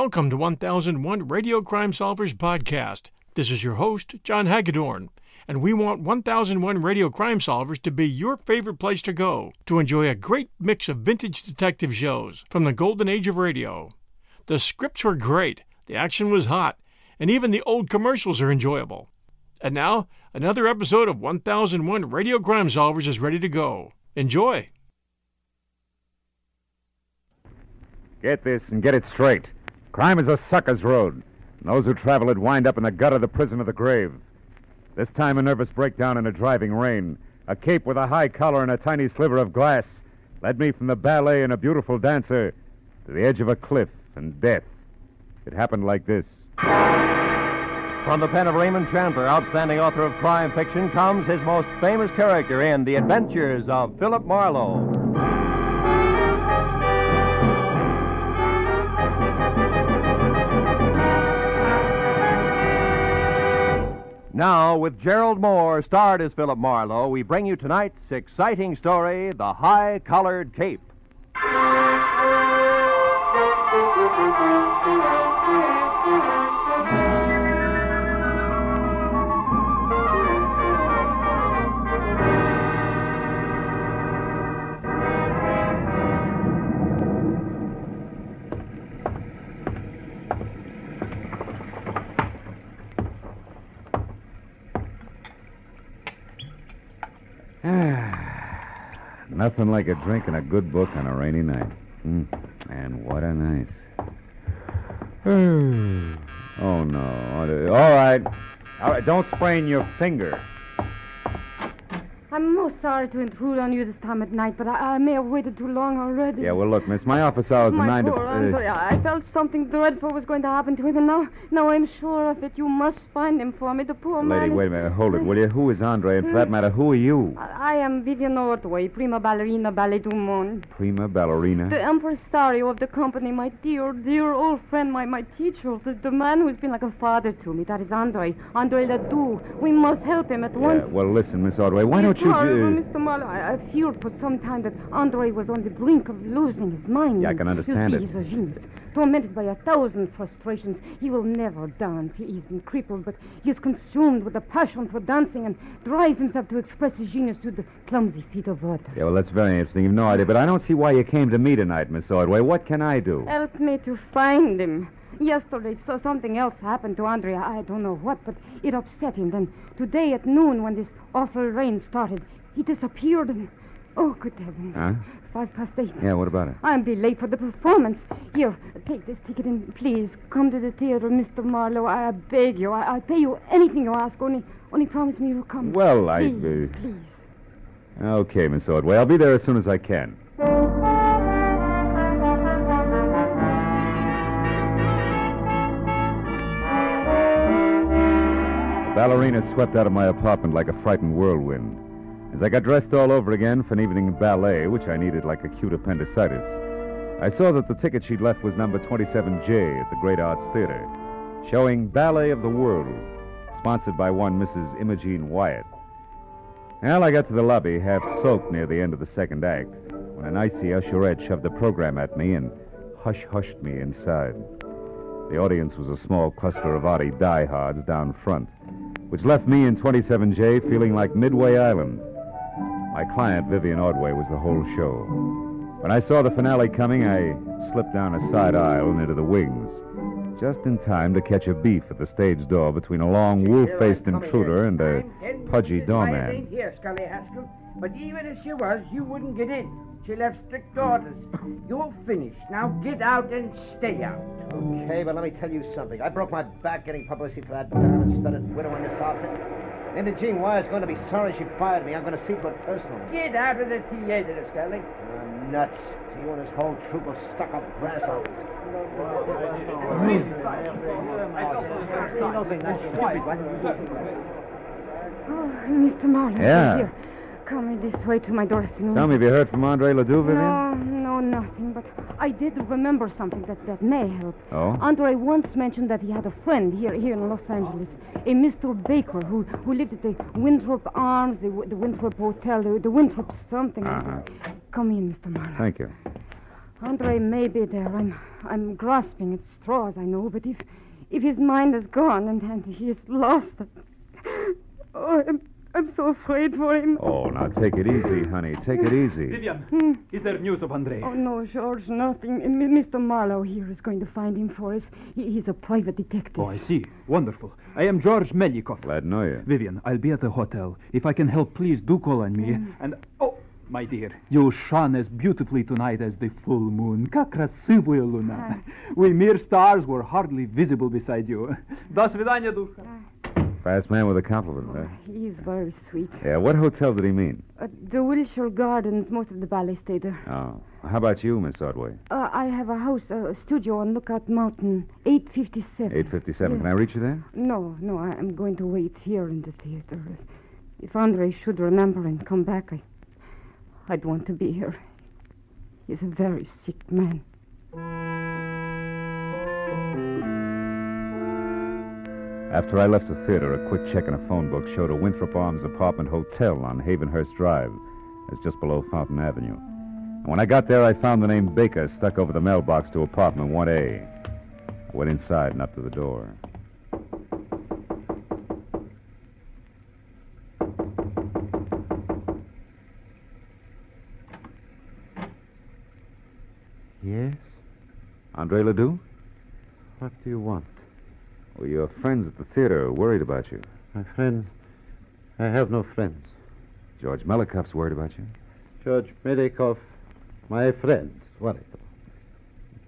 Welcome to 1001 Radio Crime Solvers Podcast. This is your host, John Hagedorn, and we want 1001 Radio Crime Solvers to be your favorite place to go to enjoy a great mix of vintage detective shows from the golden age of radio. The scripts were great, the action was hot, and even the old commercials are enjoyable. And now, another episode of 1001 Radio Crime Solvers is ready to go. Enjoy! Get this and get it straight. Crime is a sucker's road. And those who travel it wind up in the gut of the prison of the grave. This time, a nervous breakdown in a driving rain, a cape with a high collar and a tiny sliver of glass, led me from the ballet and a beautiful dancer to the edge of a cliff and death. It happened like this. From the pen of Raymond Chandler, outstanding author of crime fiction, comes his most famous character in The Adventures of Philip Marlowe. Now, with Gerald Mohr, starred as Philip Marlowe, we bring you tonight's exciting story The High Collared Cape. Nothing like a drink and a good book on a rainy night. Mm. And what a night. oh, no. All right. All right, don't sprain your finger. I'm sorry to intrude on you this time at night, but I, I may have waited too long already. Yeah, well, look, miss, my office hours are nine to... poor uh, Andre, I felt something dreadful was going to happen to him, and now, now I'm sure of it. You must find him for me. The poor man. Lady, wait a minute. Hold it, will you? Who is Andre? And for that matter, who are you? I, I am Vivian Ordway, prima ballerina ballet du monde. Prima ballerina. The impresario of the company, my dear, dear old friend, my, my teacher, the, the man who's been like a father to me. That is Andre. Andre Ledoux. We must help him at Yeah, once. well, listen, Miss Ordway, why don't you... Mr. Marlowe. I, I feared for some time that Andre was on the brink of losing his mind. Yeah, I can understand you see, it. He's a genius. Tormented by a thousand frustrations. He will never dance. He, he's been crippled, but he is consumed with a passion for dancing and drives himself to express his genius through the clumsy feet of others. Yeah, well, that's very interesting. You've no idea, but I don't see why you came to me tonight, Miss Ordway. What can I do? Help me to find him. Yesterday, so something else happened to Andre. I don't know what, but it upset him. Then today at noon, when this awful rain started, he disappeared and. Oh, good heavens. Huh? Five past eight. Yeah, what about it? I'll be late for the performance. Here, take this ticket and please come to the theater, Mr. Marlowe. I beg you. I, I'll pay you anything you ask. Only, only promise me you'll come. Well, I, Please, uh, please. Okay, Miss Ordway. I'll be there as soon as I can. The ballerina swept out of my apartment like a frightened whirlwind. As I got dressed all over again for an evening ballet, which I needed like acute appendicitis, I saw that the ticket she'd left was number 27J at the Great Arts Theater, showing Ballet of the World, sponsored by one Mrs. Imogene Wyatt. Well, I got to the lobby, half soaked near the end of the second act, when an icy usherette shoved the program at me and hush hushed me inside. The audience was a small cluster of Artie diehards down front, which left me in 27J feeling like Midway Island. My client, Vivian Ordway, was the whole show. When I saw the finale coming, I slipped down a side aisle and into the wings, just in time to catch a beef at the stage door between a long, wolf-faced intruder and a pudgy doorman. Ain't here, Scully Haskell. But even if she was, you wouldn't get in. She left strict orders. You're finished. Now get out and stay out. Okay, but let me tell you something. I broke my back getting publicity for that diamond-studded widow in this outfit. Imogene Wyatt's going to be sorry she fired me. I'm going to see to it personally. Get out of the theater, Scully. You're nuts. To you and this whole troop of stuck-up grasshoppers. Oh, Mr. Marlowe. Yeah. Come this way to my door, room. Tell me, have you heard from Andre Ledoux, Vivian? No, no, nothing. But I did remember something that, that may help. Oh? Andre once mentioned that he had a friend here here in Los Angeles, a Mr. Baker, who, who lived at the Winthrop Arms, the, the Winthrop Hotel, the, the Winthrop something. Uh-huh. Come in, Mr. Marlowe. Thank you. Andre may be there. I'm I'm grasping at straws, I know, but if if his mind is gone and, and he is lost, oh, I'm I'm so afraid for him. Oh, now take it easy, honey. Take it easy. Vivian, is there news of Andre? Oh no, George, nothing. M- Mr. Marlowe here is going to find him for us. He, he's a private detective. Oh, I see. Wonderful. I am George Melikov. Glad to know you. Vivian, I'll be at the hotel. If I can help, please do call on me. And oh, my dear, you shone as beautifully tonight as the full moon. Как красивая луна. We mere stars were hardly visible beside you. До свидания, душа. Fast man with a compliment, huh? He's very sweet. Yeah, what hotel did he mean? Uh, the Wilshire Gardens, most of the ballet stay there. Oh. How about you, Miss Ordway? Uh, I have a house, a studio on Lookout Mountain, 857. 857. Can I reach you there? No, no, I- I'm going to wait here in the theater. If Andre should remember and come back, I, I'd want to be here. He's a very sick man. After I left the theater, a quick check in a phone book showed a Winthrop Arms apartment hotel on Havenhurst Drive. It's just below Fountain Avenue. And when I got there, I found the name Baker stuck over the mailbox to apartment 1A. I went inside and up to the door. Yes? Andre Ledoux? What do you want? Well, your friends at the theater are worried about you. My friends? I have no friends. George Melikoff's worried about you. George Medikoff, my friend, is worried.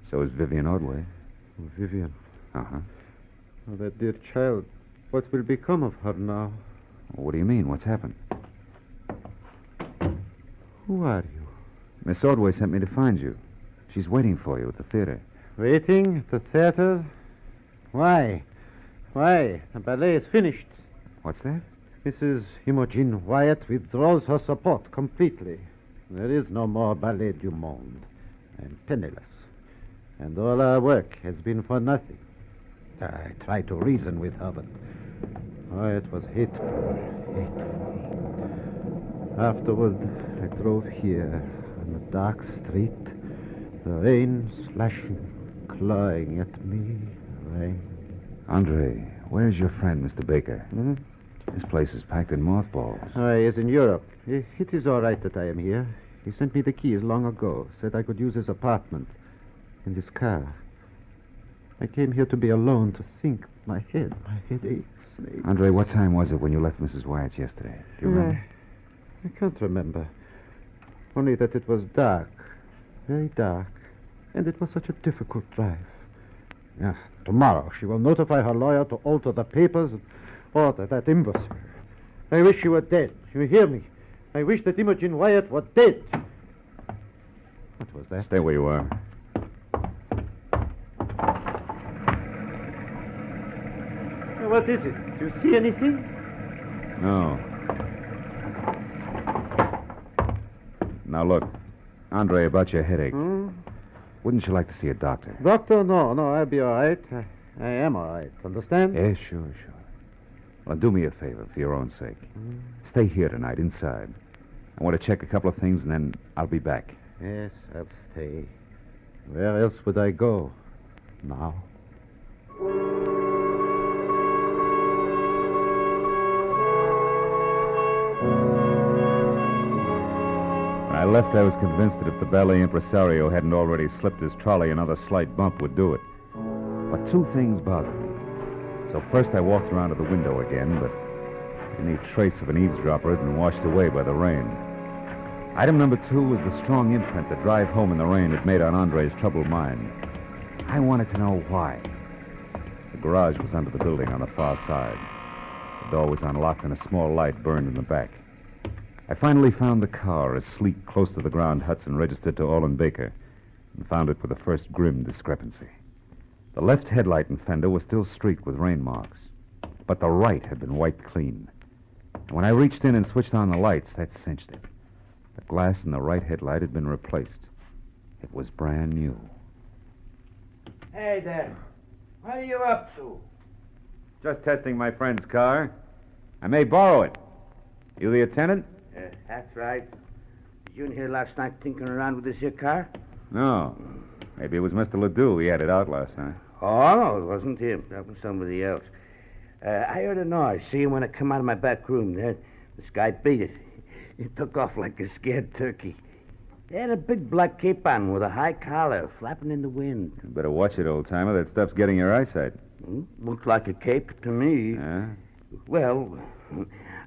So is Vivian Ordway. Vivian, Uh-huh. oh, that dear child. What will become of her now? What do you mean? What's happened? Who are you? Miss Ordway sent me to find you. She's waiting for you at the theater. Waiting at the theater? Why? Why? The ballet is finished. What's that? Mrs. Imogen Wyatt withdraws her support completely. There is no more Ballet du Monde. I'm penniless. And all our work has been for nothing. I tried to reason with her, but oh, it was hateful, hateful. Afterward, I drove here on the dark street, the rain slashing, clawing at me, rain. Andre, where's your friend, Mr. Baker? Hmm? This place is packed in mothballs. Oh, he is in Europe. It is all right that I am here. He sent me the keys long ago, said I could use his apartment and his car. I came here to be alone, to think. My head, my head aches. aches. Andre, what time was it when you left Mrs. Wyatt's yesterday? Do you remember? I can't remember. Only that it was dark, very dark, and it was such a difficult drive. Yeah, tomorrow she will notify her lawyer to alter the papers and order that imbecile. I wish she were dead. You hear me? I wish that Imogen Wyatt were dead. What was that? Stay where you are. What is it? Do you see anything? No. Now, look. Andre, about your headache. Hmm? Wouldn't you like to see a doctor? Doctor, no, no, I'll be all right. I, I am all right. Understand? Yes, sure, sure. Well, do me a favor, for your own sake. Mm. Stay here tonight, inside. I want to check a couple of things, and then I'll be back. Yes, I'll stay. Where else would I go? Now? I left, I was convinced that if the ballet impresario hadn't already slipped his trolley, another slight bump would do it. But two things bothered me. So first I walked around to the window again, but any trace of an eavesdropper had been washed away by the rain. Item number two was the strong imprint the drive home in the rain had made on Andre's troubled mind. I wanted to know why. The garage was under the building on the far side. The door was unlocked and a small light burned in the back. I finally found the car, a sleek, close to the ground Hudson registered to Olin Baker, and found it with the first grim discrepancy. The left headlight and fender were still streaked with rain marks, but the right had been wiped clean. And when I reached in and switched on the lights, that cinched it. The glass in the right headlight had been replaced. It was brand new. Hey there. What are you up to? Just testing my friend's car. I may borrow it. You the attendant? Uh, that's right. You in here last night tinkering around with this here car? No. Maybe it was Mr. Ledoux. He had it out last night. Oh, no, it wasn't him. That was somebody else. Uh, I heard a noise. See him when I come out of my back room. There, this guy beat it. He took off like a scared turkey. He had a big black cape on with a high collar, flapping in the wind. You better watch it, old timer. That stuff's getting your eyesight. Hmm? Looked like a cape to me. Yeah? Well,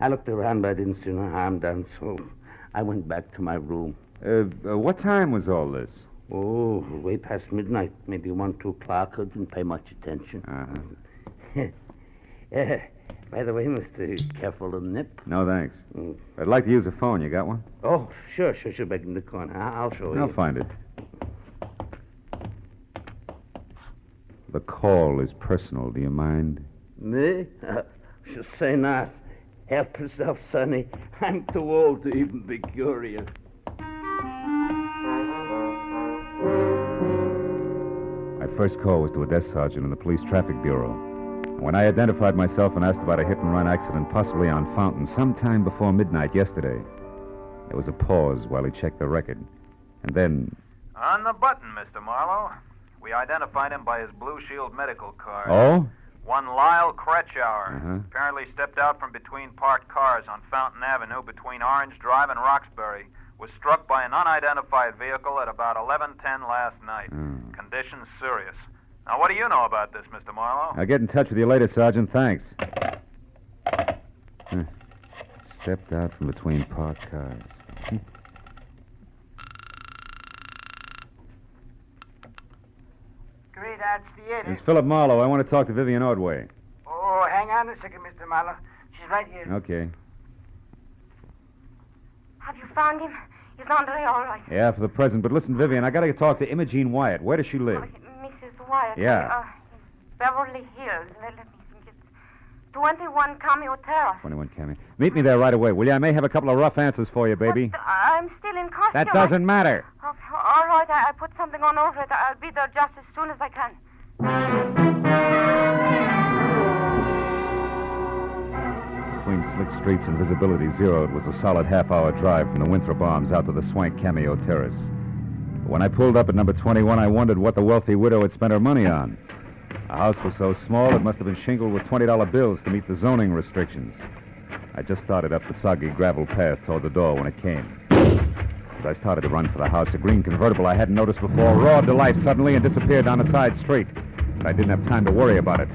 I looked around, but I didn't see no harm done, so I went back to my room. Uh, uh, what time was all this? Oh, way past midnight, maybe one, two o'clock. I didn't pay much attention. Uh-huh. Uh, by the way, Mister, careful of nip. No, thanks. Mm. I'd like to use a phone. You got one? Oh, sure, sure, sure. Back in the corner. I- I'll show you. I'll find it. The call is personal. Do you mind? Me? Uh, should say not. Help yourself, Sonny. I'm too old to even be curious. My first call was to a desk sergeant in the police traffic bureau. And when I identified myself and asked about a hit and run accident possibly on Fountain sometime before midnight yesterday, there was a pause while he checked the record. And then, On the button, Mr. Marlowe. We identified him by his Blue Shield medical card. oh? One Lyle Kretschauer. Uh-huh. Apparently stepped out from between parked cars on Fountain Avenue between Orange Drive and Roxbury. Was struck by an unidentified vehicle at about 11:10 last night. Hmm. Condition serious. Now, what do you know about this, Mr. Marlowe? I'll get in touch with you later, Sergeant. Thanks. Huh. Stepped out from between parked cars. Hmm. Great Theater. It's Philip Marlowe. I want to talk to Vivian Ordway. Oh, hang on a second, Mr. Marlowe. She's right here. Okay. Have you found him? Is Andre all right? Yeah, for the present. But listen, Vivian, I got to talk to Imogene Wyatt. Where does she live? Mrs. Wyatt. Yeah. Uh, Beverly Hills. Let, me think. It's 21 Cameo Terrace. 21 Cammy. Meet me there right away, will you? I may have a couple of rough answers for you, baby. But I'm still in costume. That doesn't matter. I- Okay, all right, I, I put something on over it. I'll be there just as soon as I can. Between slick streets and visibility zeroed was a solid half-hour drive from the Winthrop Arms out to the swank Cameo Terrace. But When I pulled up at number 21, I wondered what the wealthy widow had spent her money on. The house was so small it must have been shingled with $20 bills to meet the zoning restrictions. I just started up the soggy gravel path toward the door when it came. As I started to run for the house, a green convertible I hadn't noticed before roared to life suddenly and disappeared down a side street. But I didn't have time to worry about it.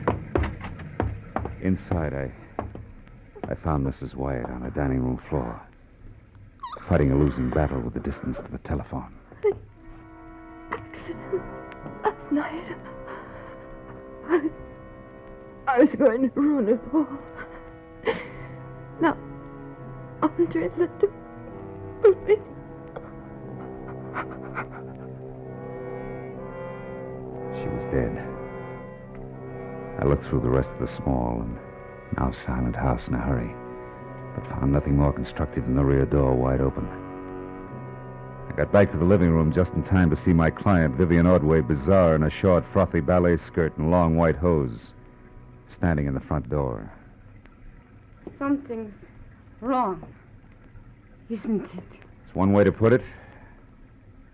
Inside, I I found Mrs. Wyatt on the dining room floor, fighting a losing battle with the distance to the telephone. The accident last night. I, I was going to ruin it all. Now, Andre let put me. She was dead. I looked through the rest of the small and now silent house in a hurry, but found nothing more constructive than the rear door wide open. I got back to the living room just in time to see my client, Vivian Ordway, bizarre in a short, frothy ballet skirt and long white hose, standing in the front door. Something's wrong. Isn't it? It's one way to put it.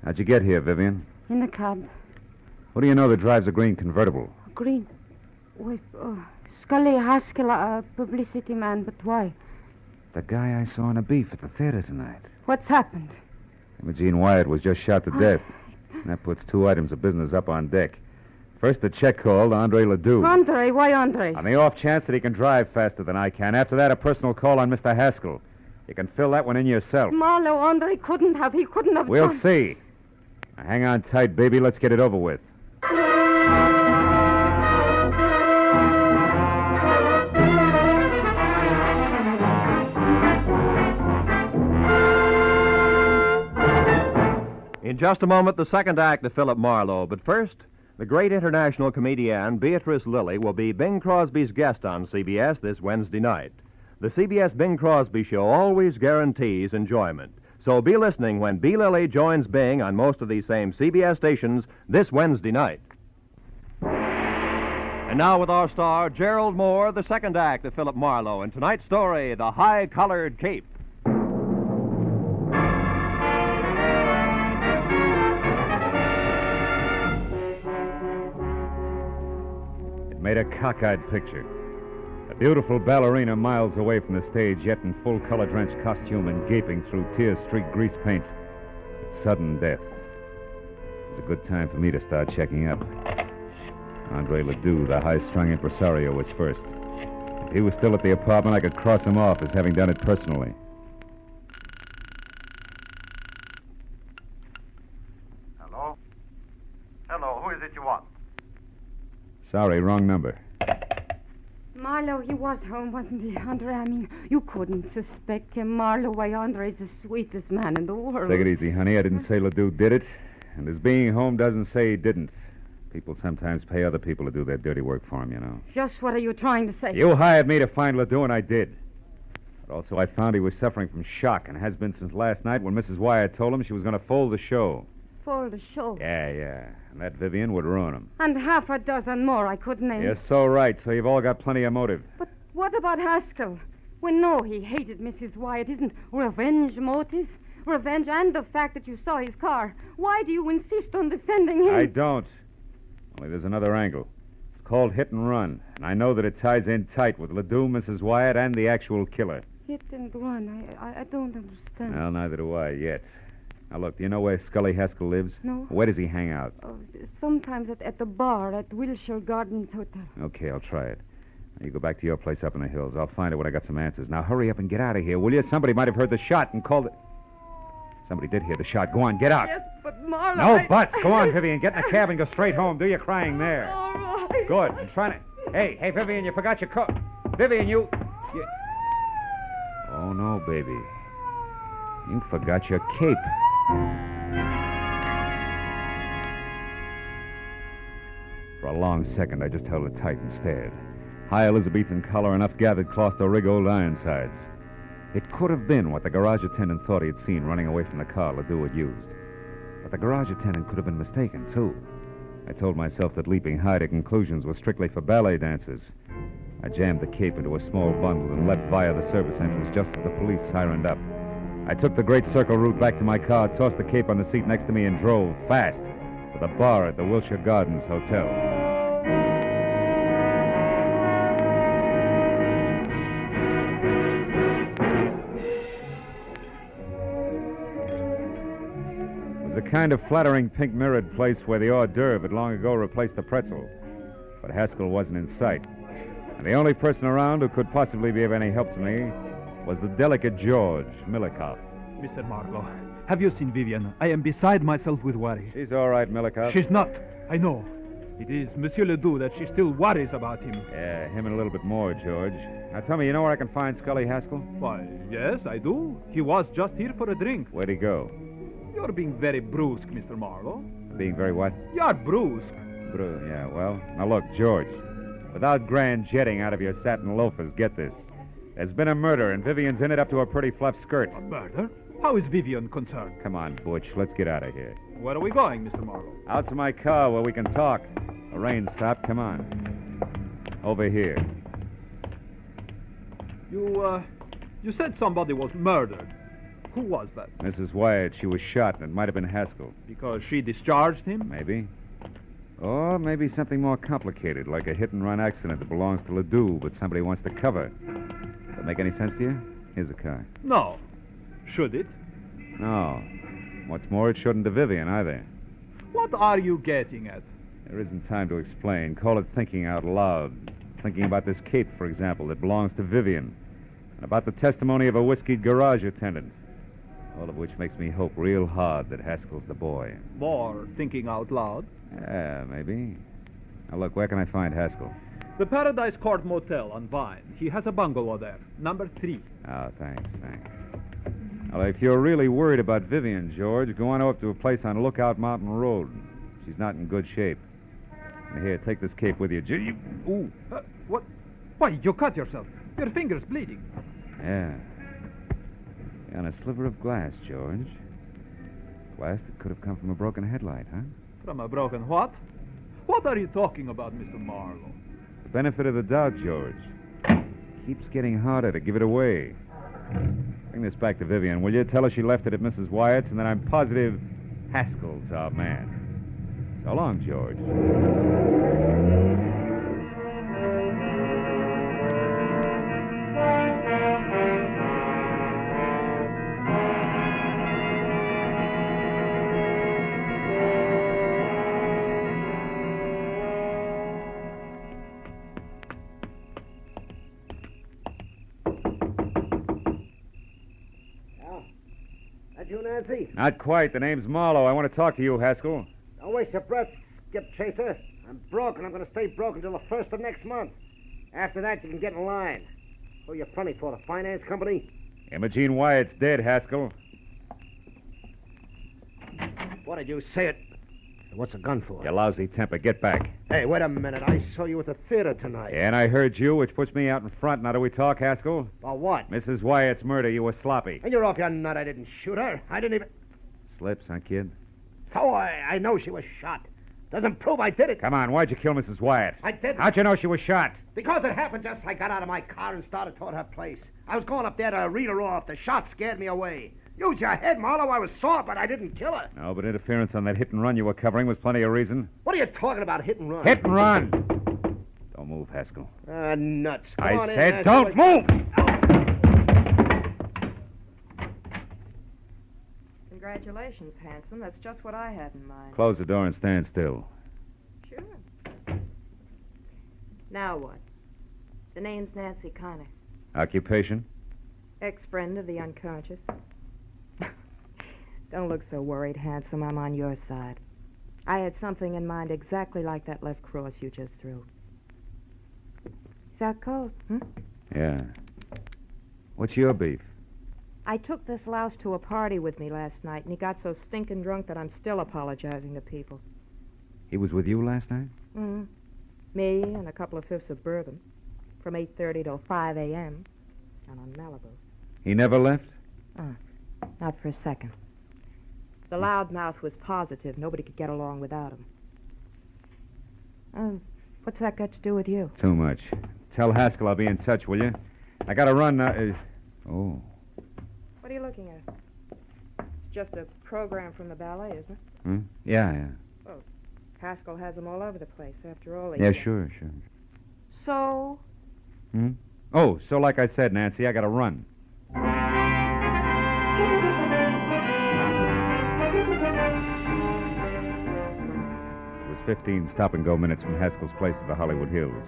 How'd you get here, Vivian? In the cab. What do you know that drives a green convertible? Green. Wait, uh, Scully Haskell, a publicity man, but why? The guy I saw in a beef at the theater tonight. What's happened? Imogene Wyatt was just shot to death. And that puts two items of business up on deck. First, the check call to Andre Ledoux. Andre, why Andre? On the off chance that he can drive faster than I can. After that, a personal call on Mr. Haskell. You can fill that one in yourself. Marlowe, Andre couldn't have. He couldn't have We'll done... see. Now, hang on tight, baby. Let's get it over with. In just a moment, the second act of Philip Marlowe. But first, the great international comedian Beatrice Lillie will be Bing Crosby's guest on CBS this Wednesday night. The CBS Bing Crosby Show always guarantees enjoyment. So be listening when Bea Lillie joins Bing on most of these same CBS stations this Wednesday night. And now with our star, Gerald Mohr, the second act of Philip Marlowe, and tonight's story, The High Collared Cape. Made a cockeyed picture. A beautiful ballerina miles away from the stage, yet in full color drenched costume and gaping through tear streaked grease paint. It's sudden death. It's a good time for me to start checking up. Andre Ledoux, the high strung impresario, was first. If he was still at the apartment, I could cross him off as having done it personally. Hello? Hello, who is it you want? Sorry, wrong number. Marlowe, he was home, wasn't he, Andre? I mean, you couldn't suspect him, Marlowe. Why, Andre's the sweetest man in the world. Take it easy, honey. I didn't say Ledoux did it. And his being home doesn't say he didn't. People sometimes pay other people to do their dirty work for them, you know. Just what are you trying to say? You hired me to find Ledoux, and I did. But also, I found he was suffering from shock and has been since last night when Mrs. Wyatt told him she was going to fold the show. For the show. Yeah, yeah. And that Vivian would ruin him. And half a dozen more I could name. You're so right, so you've all got plenty of motive. But what about Haskell? We know he hated Mrs. Wyatt. Isn't revenge motive? Revenge and the fact that you saw his car. Why do you insist on defending him? I don't. Only there's another angle. It's called hit and run, and I know that it ties in tight with Ledoux, Mrs. Wyatt, and the actual killer. Hit and run. I, I, I don't understand. Well, neither do I yet. Now, look, do you know where Scully Haskell lives? No. Where does he hang out? Oh, sometimes at, at the bar at Wilshire Gardens Hotel. Okay, I'll try it. Now, you go back to your place up in the hills. I'll find it when I got some answers. Now, hurry up and get out of here, will you? Somebody might have heard the shot and called it. Somebody did hear the shot. Go on, get out. Yes, but Marlowe. No I- buts. Go on, Vivian. Get in a cab and go straight home. Do your crying there. All right. Good. I'm trying to. Hey, hey, Vivian, you forgot your coat. Vivian, you. you... Oh, no, baby. You forgot your cape. For a long second, I just held it tight and stared. High Elizabethan collar, enough gathered cloth to rig old Ironsides. It could have been what the garage attendant thought he had seen running away from the car Ledoux had used. But the garage attendant could have been mistaken, too. I told myself that leaping high to conclusions was strictly for ballet dancers. I jammed the cape into a small bundle and leapt via the service entrance just as the police sirened up. I took the Great Circle route back to my car, tossed the cape on the seat next to me, and drove fast to the bar at the Wilshire Gardens Hotel. It was a kind of flattering pink mirrored place where the hors d'oeuvre had long ago replaced the pretzel. But Haskell wasn't in sight. And the only person around who could possibly be of any help to me was the delicate George Milikoff. Mr. Marlowe, have you seen Vivian? I am beside myself with worry. She's all right, Milikoff. She's not. I know. It is Monsieur Ledoux that she still worries about him. Yeah, him and a little bit more, George. Now tell me, you know where I can find Scully Haskell? Why, yes, I do. He was just here for a drink. Where'd he go? You're being very brusque, Mr. Marlowe. Being very what? You're brusque. Brusque, yeah, well. Now look, George. Without grand jetting out of your satin loafers, get this. There's been a murder, and Vivian's in it up to her pretty fluff skirt. A murder? How is Vivian concerned? Come on, Butch. Let's get out of here. Where are we going, Mr. Marlowe? Out to my car where we can talk. The rain stopped. Come on. Over here. You, uh, you said somebody was murdered. Who was that? Mrs. Wyatt, she was shot, and it might have been Haskell. Because she discharged him? Maybe. Or maybe something more complicated, like a hit and run accident that belongs to Ledoux, but somebody wants to cover. Does that make any sense to you? Here's the car. No. Should it? No. What's more, it shouldn't to Vivian either. What are you getting at? There isn't time to explain. Call it thinking out loud. Thinking about this cape, for example, that belongs to Vivian. And about the testimony of a whiskeyed garage attendant. All of which makes me hope real hard that Haskell's the boy. More thinking out loud. Yeah, maybe. Now, look, where can I find Haskell? The Paradise Court Motel on Vine. He has a bungalow there, number three. Oh, thanks, thanks. Well, if you're really worried about Vivian, George, go on up to a place on Lookout Mountain Road. She's not in good shape. And here, take this cape with you. You- Ooh. Uh, what? Why, you cut yourself. Your finger's bleeding. Yeah, on a sliver of glass, George. Glass that could have come from a broken headlight, huh? From a broken what? What are you talking about, Mr. Marlowe? The benefit of the doubt, George. Keeps getting harder to give it away. Bring this back to Vivian, will you? Tell her she left it at Mrs. Wyatt's, and then I'm positive Haskell's our man. So long, George. Not quite. The name's Marlowe. I want to talk to you, Haskell. Don't waste your breath, Skip Chaser. I'm broke, and I'm going to stay broke until the first of next month. After that, you can get in line. Who are you funny for, the finance company? Imogene Wyatt's dead, Haskell. What did you say it? What's a gun for? Your lousy temper. Get back. Hey, wait a minute. I saw you at the theater tonight. And I heard you, which puts me out in front. Now do we talk, Haskell? About what? Mrs. Wyatt's murder. You were sloppy. And you're off your nut. I didn't shoot her. I didn't even. Slips, huh, kid? Oh, I, I know she was shot. Doesn't prove I did it. Come on. Why'd you kill Mrs. Wyatt? I didn't. How'd you know she was shot? Because it happened just as I got out of my car and started toward her place. I was going up there to read her off. The shot scared me away. Use your head, Marlowe. I was sore, but I didn't kill her. No, but interference on that hit and run you were covering was plenty of reason. What are you talking about, hit and run? Hit and run! Don't move, Haskell. Ah, nuts. Come I on in, said Nancy. don't move! Congratulations, handsome. That's just what I had in mind. Close the door and stand still. Sure. Now what? The name's Nancy Connor, Occupation? ex-friend of the unconscious. Don't look so worried, handsome. I'm on your side. I had something in mind exactly like that left cross you just threw. Is that cold? Hmm? Yeah. What's your beef? I took this louse to a party with me last night, and he got so stinking drunk that I'm still apologizing to people. He was with you last night? Mm. Me and a couple of fifths of bourbon. From 8.30 till 5 a.m. And on Malibu. He never left? Uh, Not for a second. The loudmouth was positive nobody could get along without him. Oh, what's that got to do with you? Too much. Tell Haskell I'll be in touch, will you? I gotta run now. Uh, oh. What are you looking at? It's just a program from the ballet, isn't it? Hmm? Yeah, yeah. Well, Haskell has them all over the place, after all. he- Yeah, sure, sure. So? Hmm? Oh, so like I said, Nancy, I gotta run. It was 15 stop and go minutes from Haskell's place to the Hollywood Hills,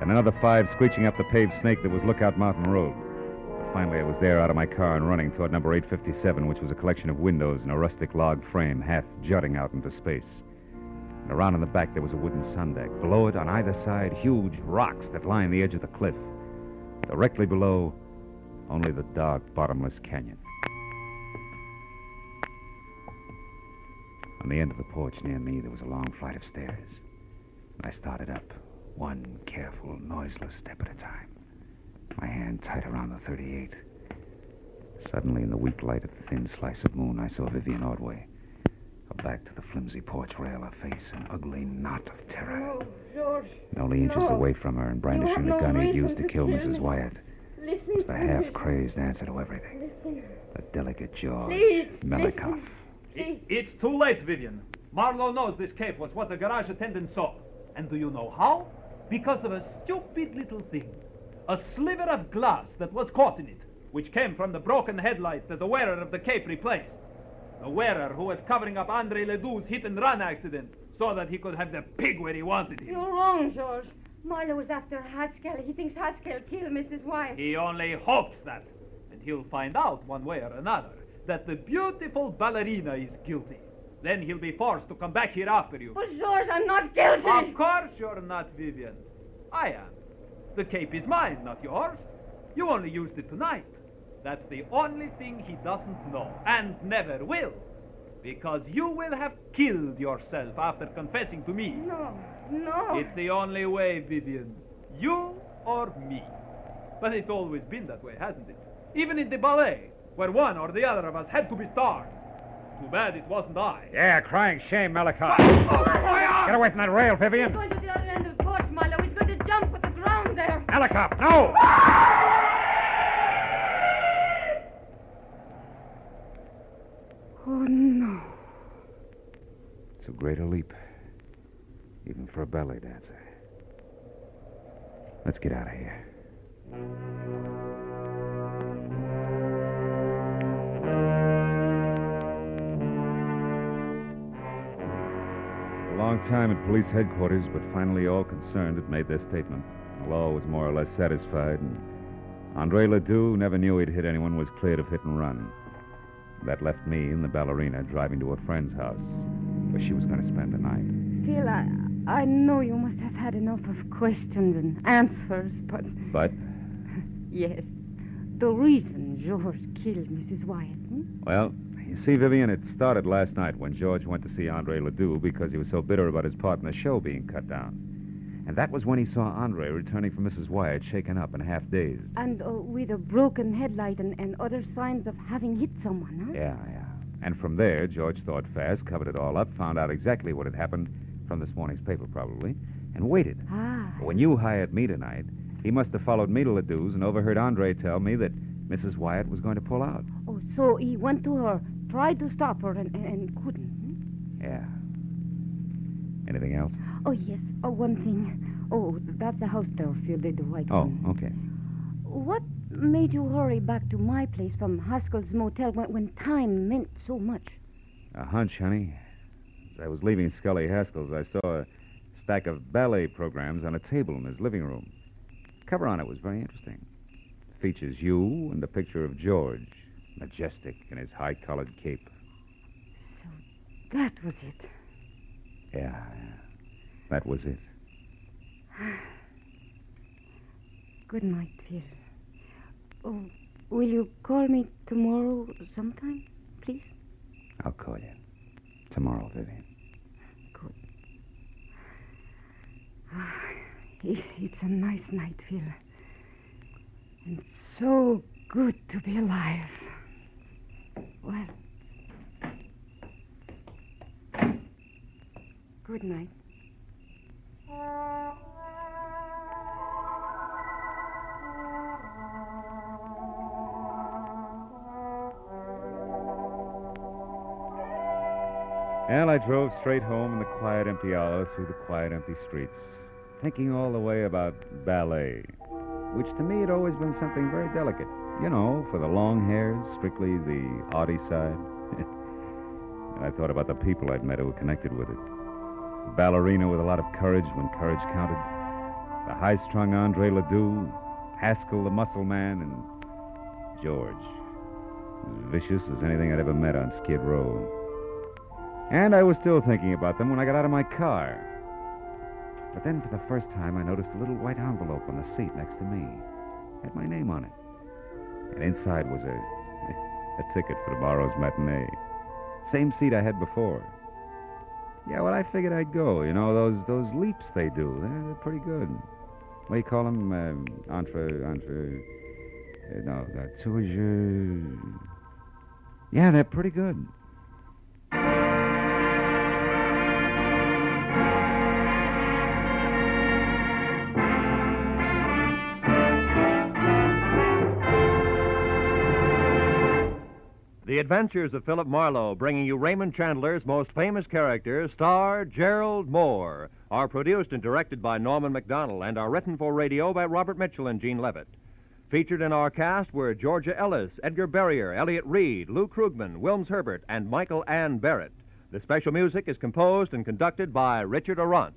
and another five screeching up the paved snake that was Lookout Mountain Road. Finally, I was there out of my car and running toward number 857, which was a collection of windows and a rustic log frame half jutting out into space. And around in the back, there was a wooden sun deck. Below it, on either side, huge rocks that lined the edge of the cliff. Directly below, only the dark, bottomless canyon. On the end of the porch near me, there was a long flight of stairs. I started up, one careful, noiseless step at a time, my hand tight around the 38. Suddenly, in the weak light of the thin slice of moon, I saw Vivian Ordway. Her back to the flimsy porch rail, her face an ugly knot of terror. Oh, no, George. And only inches No. away from her and brandishing have the no gun he'd used to to kill kill Mrs. me. Wyatt Listen was the half crazed answer to everything. Listen. The delicate jaw. Please, Melikov. listen. Please. It's too late, Vivian. Marlowe knows this cape was what the garage attendant saw. And do you know how? Because of a stupid little thing. A sliver of glass that was caught in it, which came from the broken headlight that the wearer of the cape replaced. The wearer who was covering up Andre Ledoux's hit and run accident so that he could have the pig where he wanted him. You're wrong, George. Marlowe was after Haskell. He thinks Haskell killed Mrs. Wyatt. He only hopes that. And he'll find out one way or another that the beautiful ballerina is guilty. Then he'll be forced to come back here after you. But, George, I'm not guilty. Of course you're not, Vivian. I am. The cape is mine, not yours. You only used it tonight. That's the only thing he doesn't know, and never will. Because you will have killed yourself after confessing to me. No, no. It's the only way, Vivian. You or me. But it's always been that way, hasn't it? Even in the ballet, where one or the other of us had to be starred. Too bad it wasn't I. Yeah, crying shame, Melikov. Oh, Get away from that rail, He's Vivian. going to the other end of the porch, Marlowe. He's going to jump with the ground there. Melikov, no! Oh, no. Too great a leap, even for a ballet dancer. Let's get out of here. A long time at police headquarters, but finally all concerned had made their statement. Law was more or less satisfied, and Andre Ledoux never knew he'd hit anyone, was cleared of hit and run. That left me and the ballerina driving to a friend's house where she was going to spend the night. Phil, I, I know you must have had enough of questions and answers, but But, yes, the reason George killed Mrs. Wyatt. Hmm? well, you see, Vivian, it started last night when George went to see Andre Ledoux because he was so bitter about his part in the show being cut down. And that was when he saw Andre returning from Mrs. Wyatt shaken up and half dazed. And uh, with a broken headlight and, and other signs of having hit someone, huh? Yeah, yeah. And from there, George thought fast, covered it all up, found out exactly what had happened from this morning's paper, probably, and waited. Ah. When you hired me tonight, he must have followed me to Ledoux's and overheard Andre tell me that Mrs. Wyatt was going to pull out. Oh, so he went to her, tried to stop her, and, and, and couldn't. hmm? Yeah. Anything else? Oh, yes. Oh, one thing. Oh, that's the house there, Phil, the, the white Oh, one. okay. What made you hurry back to my place from Haskell's motel when, when time meant so much? A hunch, honey. As I was leaving Scully Haskell's, I saw a stack of ballet programs on a table in his living room. cover on it was very interesting. It features you and a picture of George, majestic in his high collared cape. So that was it. Yeah, yeah. That was it. Good night, Phil. Oh, will you call me tomorrow sometime, please? I'll call you. Tomorrow, Vivian. It- It's a nice night, Phil. And so good to be alive. Well, good night. Well, I drove straight home in the quiet, empty hour through the quiet, empty streets, thinking all the way about ballet, which to me had always been something very delicate. You know, for the long hairs, strictly the arty side. and I thought about the people I'd met who were connected with it. A ballerina with a lot of courage when courage counted, the high strung Andre Ledoux, Haskell the muscle man, and George, as vicious as anything I'd ever met on Skid Row. And I was still thinking about them when I got out of my car. But then, for the first time, I noticed a little white envelope on the seat next to me. It Had my name on it. And inside was a, a ticket for tomorrow's matinee. Same seat I had before. Yeah, well, I figured I'd go. You know, those those leaps they do, they're, they're pretty good. What do you call them? Um, entre, entre... Uh, no, uh, je... Yeah, they're pretty good. Adventures of Philip Marlowe, bringing you Raymond Chandler's most famous character, star Gerald Mohr, are produced and directed by Norman Macdonnell and are written for radio by Robert Mitchell and Gene Levitt. Featured in our cast were Georgia Ellis, Edgar Barrier, Elliot Reed, Lou Krugman, Wilms Herbert, and Michael Ann Barrett. The special music is composed and conducted by Richard Aurandt.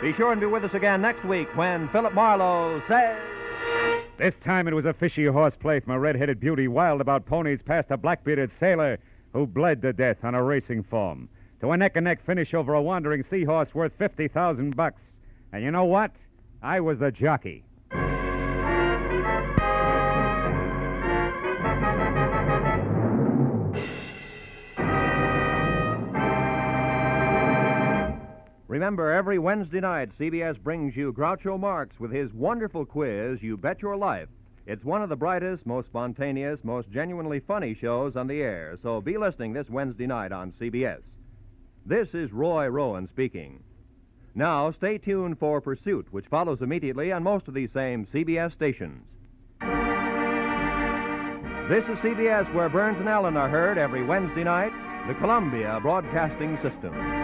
Be sure and be with us again next week when Philip Marlowe says. This time it was a fishy horseplay from a red-headed beauty wild about ponies past a black-bearded sailor who bled to death on a racing form. To a neck-and-neck finish over a wandering seahorse worth 50,000 bucks. And you know what? I was the jockey. Remember, every Wednesday night, CBS brings you Groucho Marx with his wonderful quiz, You Bet Your Life. It's one of the brightest, most spontaneous, most genuinely funny shows on the air, so be listening this Wednesday night on CBS. This is Roy Rowan speaking. Now, stay tuned for Pursuit, which follows immediately on most of these same CBS stations. This is CBS, where Burns and Allen are heard every Wednesday night, the Columbia Broadcasting System.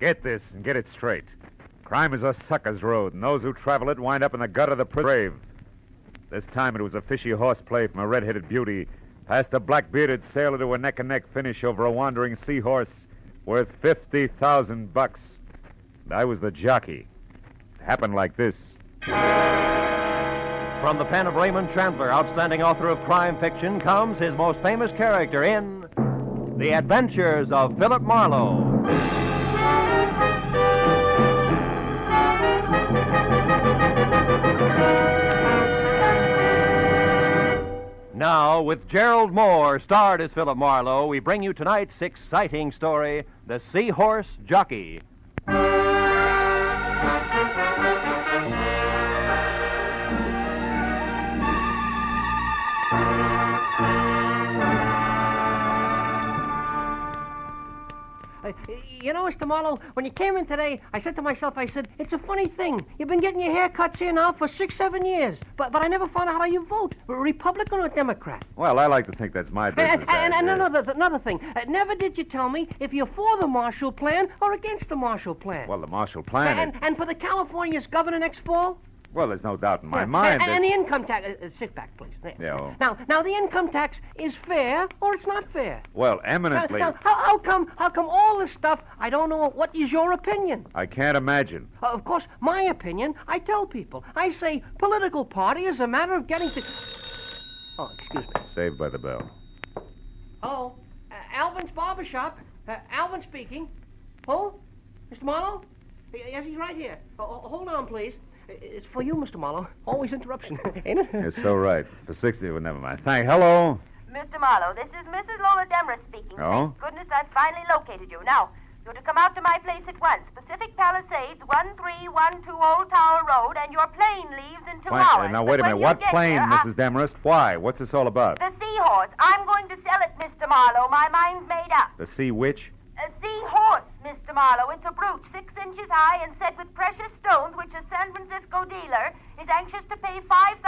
Get this and get it straight. Crime is a sucker's road, and those who travel it wind up in the gut of the grave. This time it was a fishy horseplay from a red-headed beauty past a black-bearded sailor to a neck-and-neck finish over a wandering seahorse worth 50,000 bucks. And I was the jockey. It happened like this. From the pen of Raymond Chandler, outstanding author of crime fiction, comes his most famous character in The Adventures of Philip Marlowe. Now, with Gerald Mohr, starred as Philip Marlowe, we bring you tonight's exciting story The Seahorse Jockey. Uh, you know, Mr. Marlowe, when you came in today, I said to myself, I said, it's a funny thing. You've been getting your haircuts here now for six, seven years. But but I never found out how you vote, Republican or Democrat. Well, I like to think that's my business. And, and, and another, another thing, uh, never did you tell me if you're for the Marshall Plan or against the Marshall Plan. Well, the Marshall Plan. and, and for the California's governor next fall? Well, there's no doubt in my Yeah, mind. And, and the income tax. Uh, uh, sit back, please. There. Yeah, oh. Now, now the income tax is fair or it's not fair. Well, eminently. now, how, how come? How come all this stuff? I don't know. What is your opinion? I can't imagine. Uh, of course, my opinion. I tell people. I say political party is a matter of getting to. Oh, excuse me. Saved by the bell. Oh, uh, Alvin's barber shop. Uh, Alvin speaking. Who? Mr. Marlowe? Yes, he's right here. Uh, uh, hold on, please. I- It's for you, Mr. Marlowe. Always interruption, ain't it? You're so right. For 60, well, never mind. Thank Hello. Mr. Marlowe, this is Mrs. Lola Demarest speaking. Oh? Thank goodness I've finally located you. Now, you're to come out to my place at once. Pacific Palisades, 1312 Old Tower Road, and your plane leaves in two Why- hours. uh, now, But wait a minute. What plane, there, Mrs. Demarest? Why? What's this all about? The seahorse. I'm going to sell it, Mr. Marlowe. My mind's made up. The Sea Witch? A seahorse, Mr. Marlowe. It's a brooch six inches high and set with precious stones, which a San Francisco dealer is anxious to pay $5,000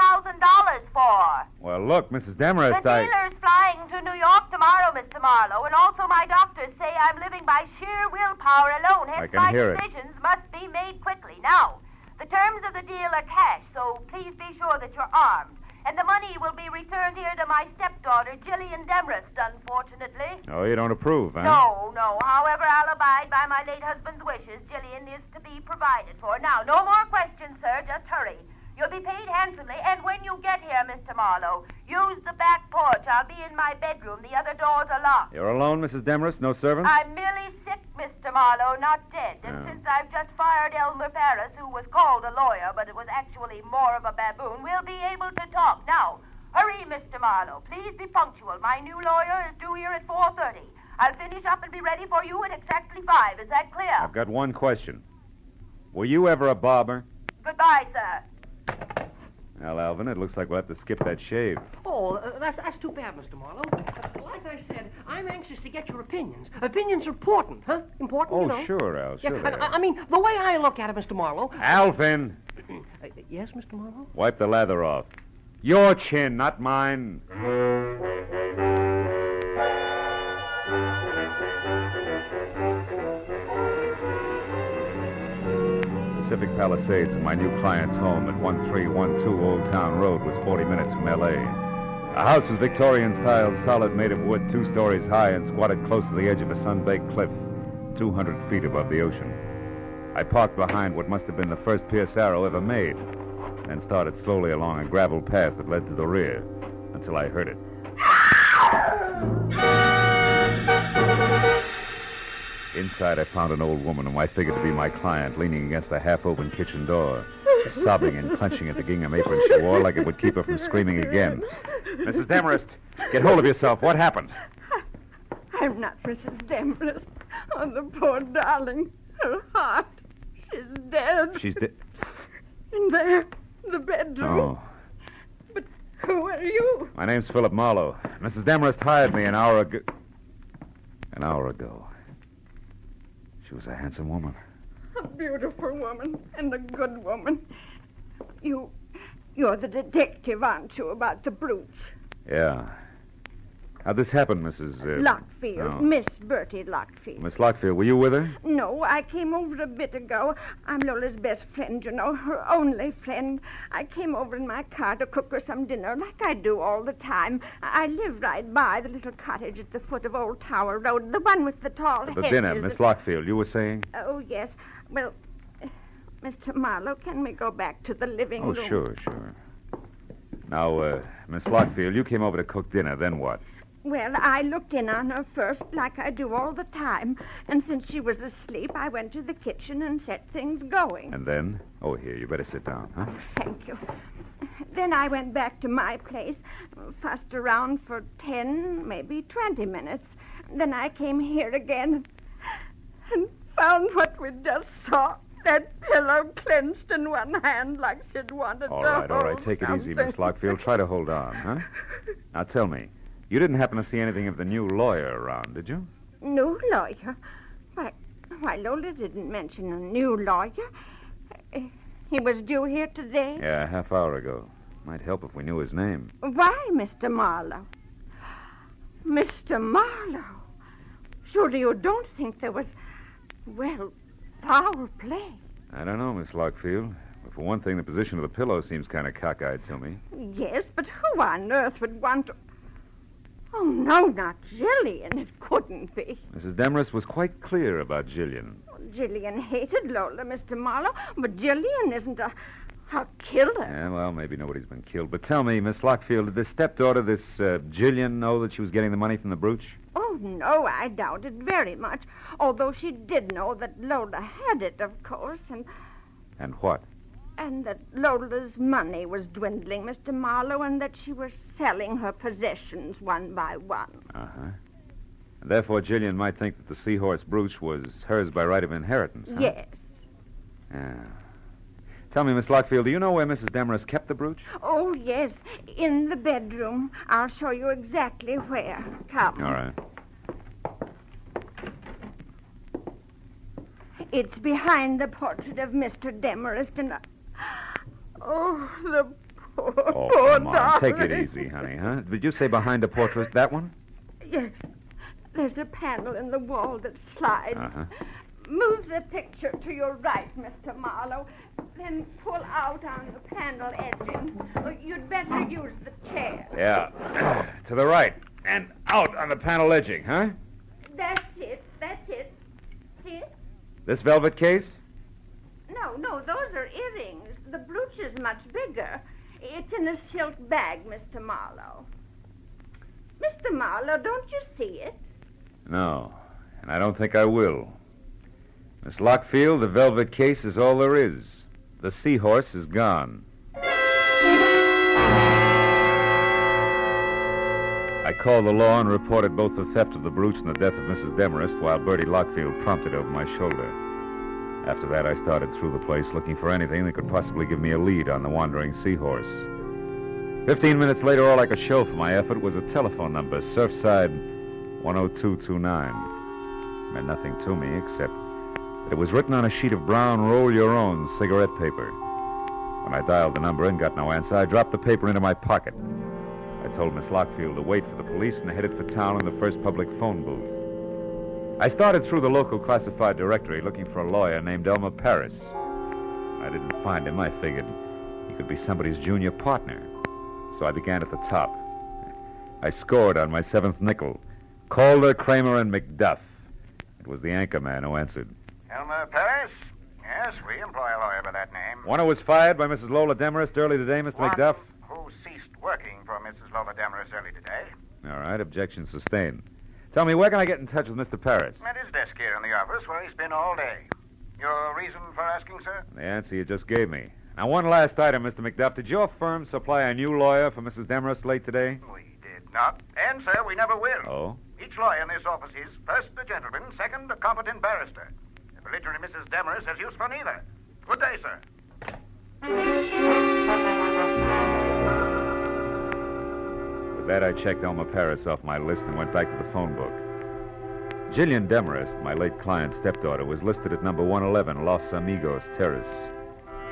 for. Well, look, Mrs. Demarest, the I. dealer's flying to New York tomorrow, Mr. Marlowe, and also my doctors say I'm living by sheer willpower alone. I Hence, can my hear it. decisions must be made quickly. Now, the terms of the deal are cash, so please be sure that you're armed. And the money will be returned here to my stepdaughter, Gillian Demarest, unfortunately. Oh, you don't approve, huh? No, no. However, I'll abide by my late husband's wishes. Gillian is to be provided for. Now, no more questions, sir. Just hurry. You'll be paid handsomely, and when you get here, Mr. Marlowe, use the back porch. I'll be in my bedroom. The other doors are locked. You're alone, Mrs. Demarest? No servants? I'm merely sick, Mr. Marlowe, not dead. And Oh. since I've just fired Elmer Paris, who was called a lawyer, but it was actually more of a baboon, we'll be able to talk. Now, hurry, Mr. Marlowe. Please be punctual. My new lawyer is due here at 4.30. I'll finish up and be ready for you at exactly 5. Is that clear? I've got one question. Were you ever a barber? Goodbye, sir. Well, Alvin, it looks like we'll have to skip that shave. Oh, uh, that's, that's too bad, Mr. Marlowe. Uh, like I said, I'm anxious to get your opinions. Opinions are important, huh? Important, Oh, you know. sure, Al, sure. they I. I mean, the way I look at it, Mr. Marlowe. Alvin, Uh, yes, Mr. Marlowe? wipe the lather off. Your chin, not mine. Pacific Palisades, and my new client's home at 1312 Old Tower Road, was 40 minutes from L.A. The house was Victorian style, solid, made of wood, two stories high, and squatted close to the edge of a sun-baked cliff, 200 feet above the ocean. I parked behind what must have been the first Pierce Arrow ever made, and started slowly along a gravel path that led to the rear until I heard it. Inside, I found an old woman whom I figured to be my client, leaning against the half-open kitchen door, sobbing and clenching at the gingham apron she wore like it would keep her from screaming again. Mrs. Demarest, get hold of yourself. What happened? I I'm not Mrs. Demarest. Oh, the poor darling. Her heart. She's dead. She's dead. In there, the bedroom. Oh. But who are you? My name's Philip Marlowe. Mrs. Demarest hired me an hour ago. An hour ago. She was a handsome woman. A beautiful woman and a good woman. You. You're the detective, aren't you, about the brooch? Yeah. How'd this happen, Mrs. Uh, Lockfield. oh. Miss Bertie Lockfield. Miss Lockfield, were you with her? No, I came over a bit ago. I'm Lola's best friend, you know, her only friend. I came over in my car to cook her some dinner, like I do all the time. I I live right by the little cottage at the foot of Old Tower Road, the one with the tall head. The hedges. dinner, Miss Lockfield, you were saying? Oh, yes. Well, uh, Mr. Marlowe, can we go back to the living Oh, room? sure, sure. Now, uh, Miss Lockfield, you came over to cook dinner, then what? Well, I looked in on her first, like I do all the time. And since she was asleep, I went to the kitchen and set things going. And then? Oh, here, you better sit down, huh? Thank you. Then I went back to my place, fussed around for ten, maybe twenty minutes. Then I came here again and found what we just saw. That pillow clenched in one hand like she'd wanted All to right, all right. Take it easy. Miss Lockfield. Try to hold on, huh? Now, tell me, you didn't happen to see anything of the new lawyer around, did you? New lawyer? Why, why, Lola didn't mention a new lawyer. Uh, He was due here today. Yeah, a half hour ago. Might help if we knew his name. Why, Mr. Marlowe? Mr. Marlowe? Surely you don't think there was, well, foul play? I don't know, Miss Lockfield. But for one thing, the position of the pillow seems kind of cockeyed to me. Yes, but who on earth would want to. Oh, no, not Jillian. It couldn't be. Mrs. Demarest was quite clear about Jillian. Jillian hated Lola, Mr. Marlowe, but Jillian isn't a, a killer. Yeah, well, maybe nobody's been killed. But tell me, Miss Lockfield, did this stepdaughter, this uh, Jillian, know that she was getting the money from the brooch? Oh, no, I doubt it very much. Although she did know that Lola had it, of course, and, And what? And that Lola's money was dwindling, Mr. Marlowe, and that she was selling her possessions one by one. Uh huh. And therefore, Jillian might think that the seahorse brooch was hers by right of inheritance. Huh? Yes. Yeah. Tell me, Miss Lockfield, do you know where Mrs. Demarest kept the brooch? Oh, yes, in the bedroom. I'll show you exactly where. Come. All right. It's behind the portrait of Mr. Demarest, and. Oh, the poor, Oh, poor come on. Take it easy, honey, huh? Did you say behind the portrait? That one? Yes. There's a panel in the wall that slides. Uh-huh. Move the picture to your right, Mr. Marlowe. Then pull out on the panel edging. You'd better use the chair. Yeah. to the right. And out on the panel edging, huh? That's it. That's it. See it? This velvet case? No, no, those are earrings. The brooch is much bigger. It's in a silk bag, Mr. Marlowe. Mr. Marlowe, don't you see it? No. And I don't think I will. Miss Lockfield, the velvet case is all there is. The seahorse is gone. I called the law and reported both the theft of the brooch and the death of Mrs. Demarest while Bertie Lockfield prompted over my shoulder. After that, I started through the place looking for anything that could possibly give me a lead on the wandering seahorse. Fifteen minutes later, all I could show for my effort was a telephone number, Surfside 10229. It Meant nothing to me except that it was written on a sheet of brown roll your own cigarette paper. When I dialed the number and got no answer, I dropped the paper into my pocket. I told Miss Lockfield to wait for the police and headed for town in the first public phone booth. I started through the local classified directory looking for a lawyer named Elmer Paris. I didn't find him, I figured he could be somebody's junior partner. So I began at the top. I scored on my seventh nickel. Calder, Kramer, and McDuff. It was the anchor man who answered. Elmer Paris? Yes, we employ a lawyer by that name. One who was fired by Mrs. Lola Demarest early today, Mr. One McDuff. Who ceased working for Mrs. Lola Demarest early today. All right, objection sustained. Tell me, where can I get in touch with Mr. Paris? At his desk here in the office where he's been all day. Your reason for asking, sir? The answer you just gave me. Now, one last item, Mr. McDuff. Did your firm supply a new lawyer for Mrs. Demarest late today? We did not. And, sir, we never will. Oh? Each lawyer in this office is, first, a gentleman, second, a competent barrister. Literally, Mrs. Demarest has use for neither. Good day, sir. That, I checked Elmer Paris off my list and went back to the phone book. Jillian Demarest, my late client's stepdaughter, was listed at number 111 Los Amigos Terrace,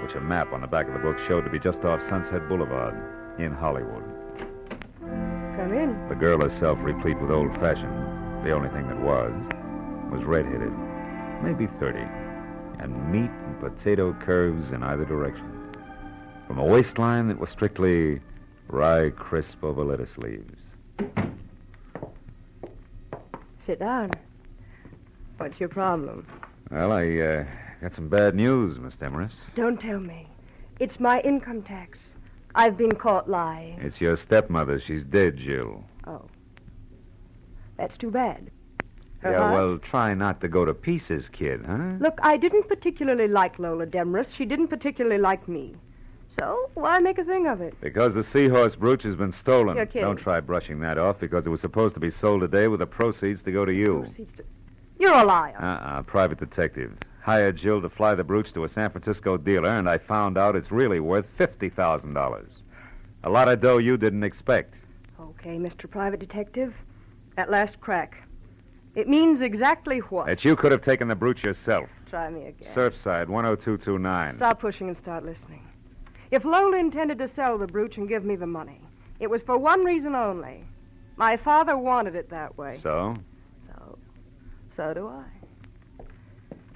which a map on the back of the book showed to be just off Sunset Boulevard in Hollywood. Come in. The girl herself, replete with old fashioned, the only thing that was, was red-headed, maybe 30, and meat and potato curves in either direction. From a waistline that was strictly rye crisp over lettuce leaves. Sit down. What's your problem? Well, I uh, got some bad news, Miss Demarest. Don't tell me. It's my income tax. I've been caught lying. It's your stepmother. She's dead, Jill. Oh. That's too bad. Her yeah, heart? well, try not to go to pieces, kid, huh? Look, I didn't particularly like Lola Demarest. She didn't particularly like me. So, why make a thing of it? Because the seahorse brooch has been stolen. You're kidding. Don't try brushing that off because it was supposed to be sold today with the proceeds to go to you. Proceeds to- You're a liar. Uh-uh, private detective. Hired Jill to fly the brooch to a San Francisco dealer, and I found out it's really worth $50,000. A lot of dough you didn't expect. Okay, Mr. Private Detective. At last crack. It means exactly what? That you could have taken the brooch yourself. Try me again. Surfside 10229. Stop pushing and start listening. If Lola intended to sell the brooch and give me the money, it was for one reason only. My father wanted it that way. So? So, so do I.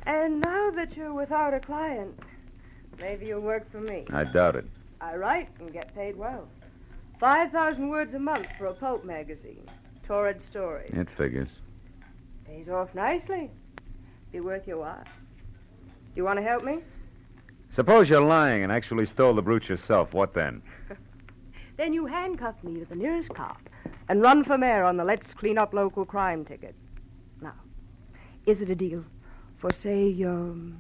And now that you're without a client, maybe you'll work for me. I doubt it. I write and get paid well. 5,000 words a month for a pulp magazine. Torrid stories. It figures. Pays off nicely. Be worth your while. Do you want to help me? Suppose you're lying and actually stole the brooch yourself. What then? Then you handcuff me to the nearest cop and run for mayor on the Let's Clean Up Local Crime ticket. Now, is it a deal for, say, um,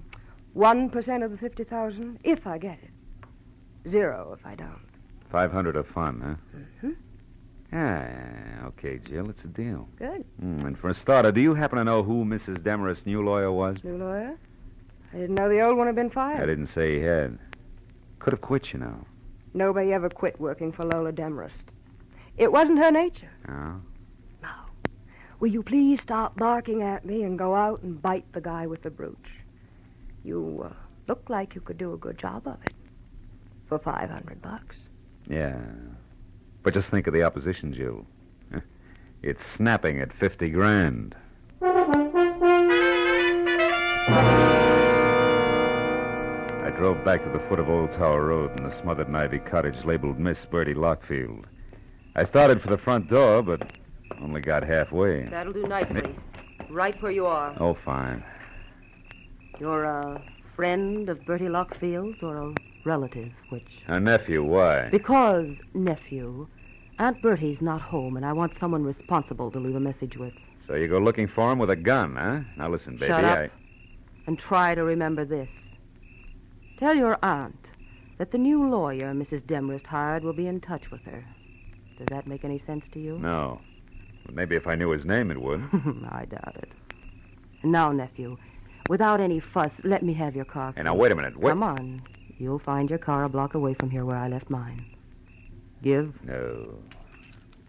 1% of the 50,000 if I get it? Zero if I don't. 500 of fun, huh? Mhm. Yeah, okay, Jill, it's a deal. Good. Mm, and for a starter, do you happen to know who Mrs. Demarest's new lawyer was? New lawyer? I didn't know the old one had been fired. I didn't say he had. Could have quit, you know. Nobody ever quit working for Lola Demarest. It wasn't her nature. Oh? No. Will you please stop barking at me and go out and bite the guy with the brooch? You uh, look like you could do a good job of it. For 500 bucks. Yeah. But just think of the opposition, Jill. It's snapping at 50 grand. Drove back to the foot of Old Tower Road in the smothered and ivy cottage labeled Miss Bertie Lockfield. I started for the front door, but only got halfway. That'll do nicely. Right where you are. Oh, fine. You're a friend of Bertie Lockfield's or a relative, which? A nephew, why? Because, nephew, Aunt Bertie's not home, and I want someone responsible to leave a message with. So you go looking for him with a gun, huh? Now listen, baby. Shut up. I. And try to remember this. Tell your aunt that the new lawyer Mrs. Demarest hired will be in touch with her. Does that make any sense to you? No. But maybe if I knew his name, it would. I doubt it. Now, nephew, without any fuss, let me have your car. Hey, now, wait a minute. Wait. Come on. You'll find your car a block away from here where I left mine. Give. No.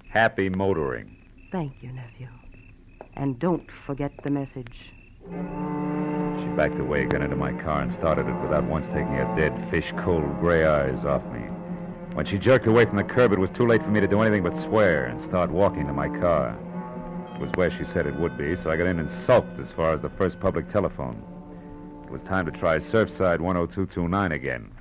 Happy motoring. Thank you, nephew. And don't forget the message. She backed away again into my car and started it without once taking her dead, fish cold gray eyes off me. When she jerked away from the curb, it was too late for me to do anything but swear and start walking to my car. It was where she said it would be, so I got in and sulked as far as the first public telephone. It was time to try Surfside 10229 again.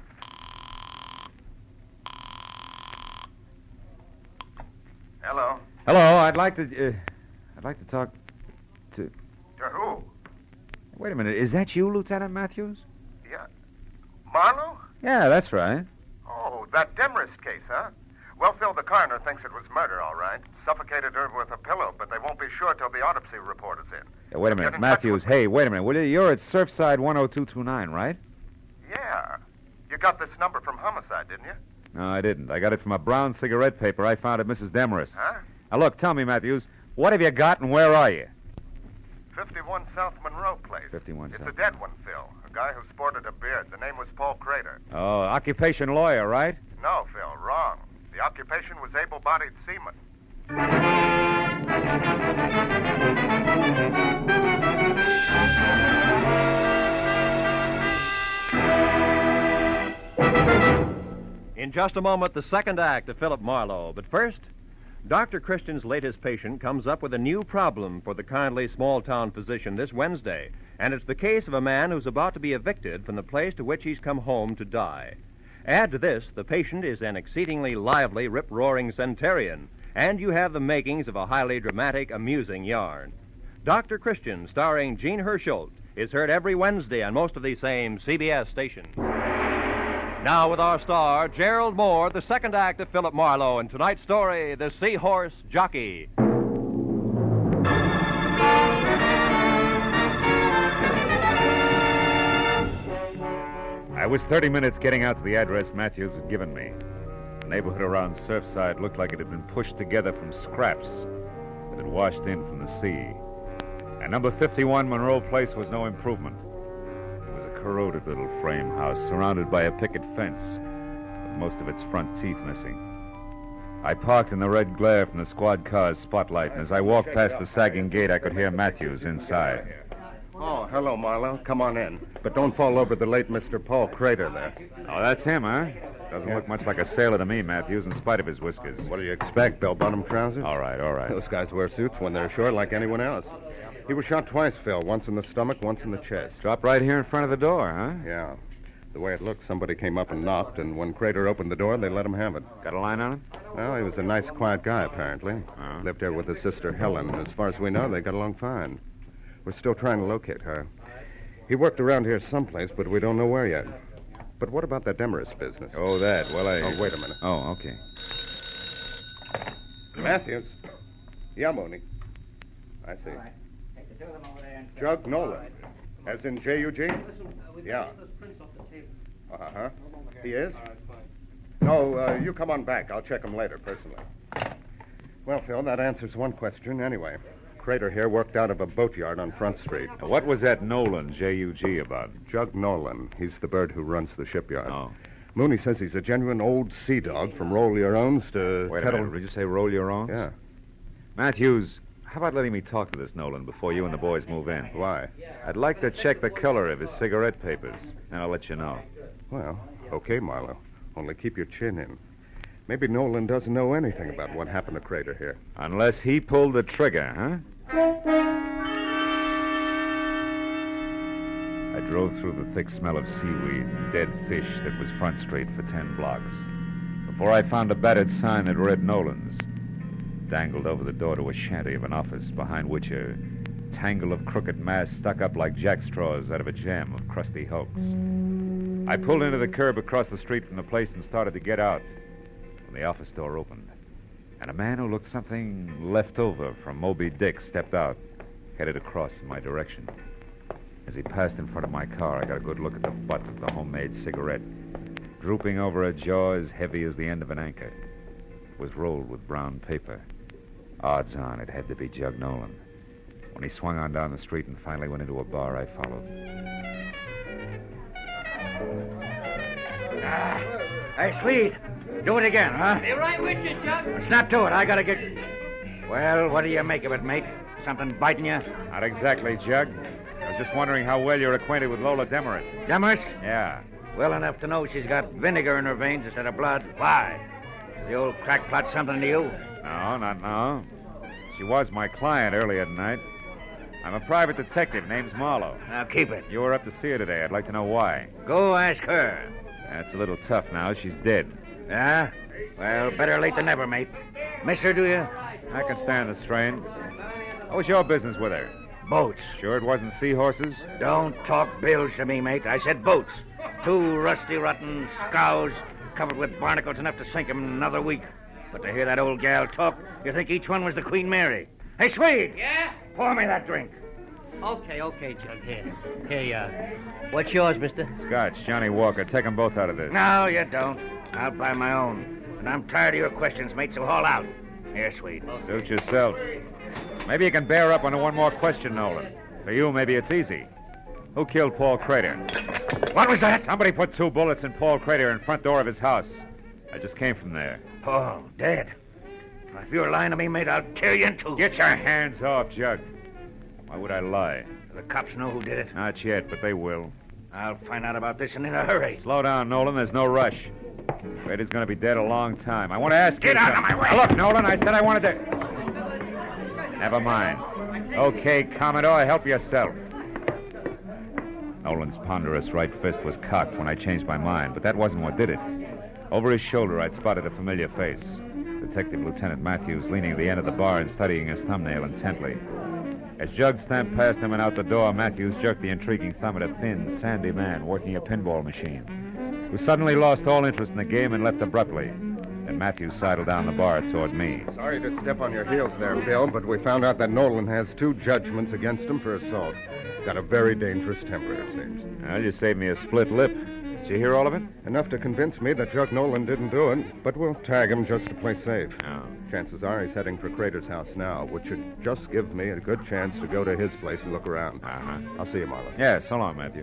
Hello. Hello, I'd like to. Uh, I'd like to talk to. Wait a minute, is that you, Lieutenant Matthews? Yeah. Marlowe? Yeah, that's right. Oh, that Demarest case, huh? Well, Phil, the coroner thinks it was murder, all right. Suffocated her with a pillow, but they won't be sure till the autopsy report is in. Yeah, wait a minute, Matthews. Hey, wait a minute. Will you? You're at Surfside 10229, right? Yeah. You got this number from homicide, didn't you? No, I didn't. I got it from a brown cigarette paper I found at Mrs. Demarest. Huh? Now, look, tell me, Matthews, What have you got and where are you? 51 South Monroe Place. 51 It's South. a dead one, Phil. A guy who sported a beard. The name was Paul Crater. Oh, occupation lawyer, right? No, Phil, wrong. The occupation was able bodied seaman. In just a moment, the second act of Philip Marlowe. But first, Dr. Christian's latest patient comes up with a new problem for the kindly small town physician this Wednesday. And it's the case of a man who's about to be evicted from the place to which he's come home to die. Add to this, the patient is an exceedingly lively, rip roaring centurion, and you have the makings of a highly dramatic, amusing yarn. Dr. Christian, starring Jean Hersholt, is heard every Wednesday on most of these same CBS stations. Now, with our star, Gerald Mohr, the second act of Philip Marlowe, and tonight's story, The Seahorse Jockey. I was 30 minutes getting out to the address Matthews had given me. The neighborhood around Surfside looked like it had been pushed together from scraps that had washed in from the sea. And number 51 Monroe Place was no improvement. It was a corroded little frame house surrounded by a picket fence, with most of its front teeth missing. I parked in the red glare from the squad car's spotlight, and as I walked past the sagging gate, I could hear Matthews inside. Oh, hello, Marlowe. Come on in. But don't fall over the late Mr. Paul Crater there. Oh, that's him, huh? Doesn't look much like a sailor to me, Matthews, in spite of his whiskers. What do you expect, bell-bottom trousers? All right, all right. Those guys wear suits when they're short like anyone else. He was shot twice, Phil. Once in the stomach, once in the chest. Dropped right here in front of the door, huh? Yeah. The way it looked, somebody came up and knocked, and when Crater opened the door, they let him have it. Got a line on him? Well, he was a nice, quiet guy, apparently. Uh-huh. Lived here with his sister Helen, as far as we know, they got along fine. We're still trying to locate her. He worked around here someplace, but we don't know where yet. But what about that Demarest business? Oh, that. Well, I. Oh, wait a minute. Oh, okay. Matthews. Yeah, Mooney. I see. Jug Nolan. As in J-U-G? Yeah. Uh-huh. He is? No, uh, you come on back. I'll check him later, personally. Well, Phil, that answers one question anyway. Crater here worked out of a boatyard on Front Street. What was that Nolan, J-U-G, about? Jug Nolan. He's the bird who runs the shipyard. Oh. Mooney says he's a genuine old sea dog from roll your owns to Wait a kettle. minute. Did you say roll your own? Yeah. Matthews, how about letting me talk to this Nolan before you and the boys move in? Why? I'd like to check the color of his cigarette papers, and I'll let you know. Well, okay, Marlowe. Only keep your chin in. Maybe Nolan doesn't know anything about what happened to Crater here. Unless he pulled the trigger, huh? I drove through the thick smell of seaweed and dead fish that was Front Street for ten blocks. Before I found a battered sign that read Nolan's, dangled over the door to a shanty of an office behind which a tangle of crooked masts stuck up like jackstraws out of a jam of crusty hulks. I pulled into the curb across the street from the place and started to get out when the office door opened. And a man who looked something left over from Moby Dick stepped out, headed across in my direction. As he passed in front of my car, I got a good look at the butt of the homemade cigarette, drooping over a jaw as heavy as the end of an anchor. It was rolled with brown paper. Odds on it had to be Jug Nolan. When he swung on down the street and finally went into a bar, I followed. Ah, hey, Swede, do it again, huh? Be right with you, Chuck. Snap to it. I gotta get. Well, what do you make of it, mate? Something biting you? Not exactly, Jug. I was just wondering how well you're acquainted with Lola Demarest. Demarest? Yeah. Well enough to know she's got vinegar in her veins instead of blood. Why? Is the old crackpot something to you? No, not now. She was my client earlier tonight. I'm a private detective. Name's Marlowe. Now keep it. You were up to see her today. I'd like to know why. Go ask her. That's a little tough now. She's dead. Yeah? Well, better late than never, mate. Miss her, do you? I can stand the strain. What was your business with her? Boats. Sure it wasn't seahorses? Don't talk bills to me, mate. I said boats. Two rusty, rotten scows covered with barnacles enough to sink 'em in another week. But to hear that old gal talk, you think each one was the Queen Mary. Hey, Swede! Yeah? Pour me that drink. Okay, okay, Jug. Here. Here, uh, what's yours, mister? Scotch, Johnnie Walker. Take 'em both out of this. No, you don't. I'll buy my own. And I'm tired of your questions, mate, so haul out. Here, Swede. Suit yourself. Maybe you can bear up on one more question, Nolan. For you, maybe it's easy. Who killed Paul Crater? What was that? Somebody put two bullets in Paul Crater in front door of his house. I just came from there. Paul, dead. If you're lying to me, mate, I'll tear you in two. Get your hands off, Jug. Why would I lie? The cops know who did it. Not yet, but they will. I'll find out about this and in a hurry. Slow down, Nolan. There's no rush. Crater's going to be dead a long time. I want to ask Get you. out of my way. Now, look, Nolan, I said I wanted to. Never mind. Okay, Commodore, help yourself. Nolan's ponderous right fist was cocked when I changed my mind, but that wasn't what did it. Over his shoulder, I'd spotted a familiar face. Detective Lieutenant Matthews leaning at the end of the bar and studying his thumbnail intently. As Jug stamped past him and out the door, Matthews jerked the intriguing thumb at a thin, sandy man working a pinball machine, who suddenly lost all interest in the game and left abruptly. And Matthews sidled down the bar toward me. Sorry to step on your heels there, Bill, but we found out that Nolan has two judgments against him for assault. Got a very dangerous temper, it seems. Well, you saved me a split lip. Did you hear all of it? Enough to convince me that Jug Nolan didn't do it, but we'll tag him just to play safe. Oh. Chances are he's heading for Crater's house now, which should just give me a good chance to go to his place and look around. Uh-huh. I'll see you, Marlowe. Yeah, so long, Matthew.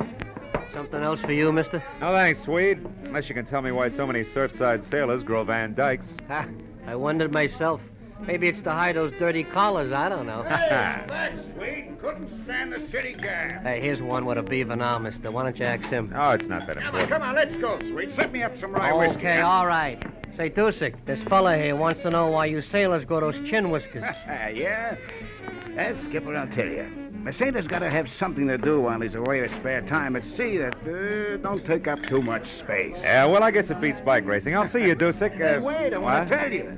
Something else for you, mister? No thanks, Swede. Unless you can tell me why so many Surfside sailors grow Van Dykes. Ha, I wondered myself. Maybe it's to hide those dirty collars. I don't know. That's sweet. Couldn't stand the city gas. hey, here's one with a beaver now, mister. Why don't you ask him? Oh, it's not that Now, important. come on, let's go, sweet. Set me up some rye whiskey. Okay, all right. Say, Dusik, this fella here wants to know why you sailors grow those chin whiskers. yeah? Yes, Skipper, I'll tell you. Sailor's got to have something to do while he's away with spare time at sea that uh, don't take up too much space. Yeah, well, I guess it beats bike racing. I'll see you, Dusik. Hey, Uh, wait, I want to tell you.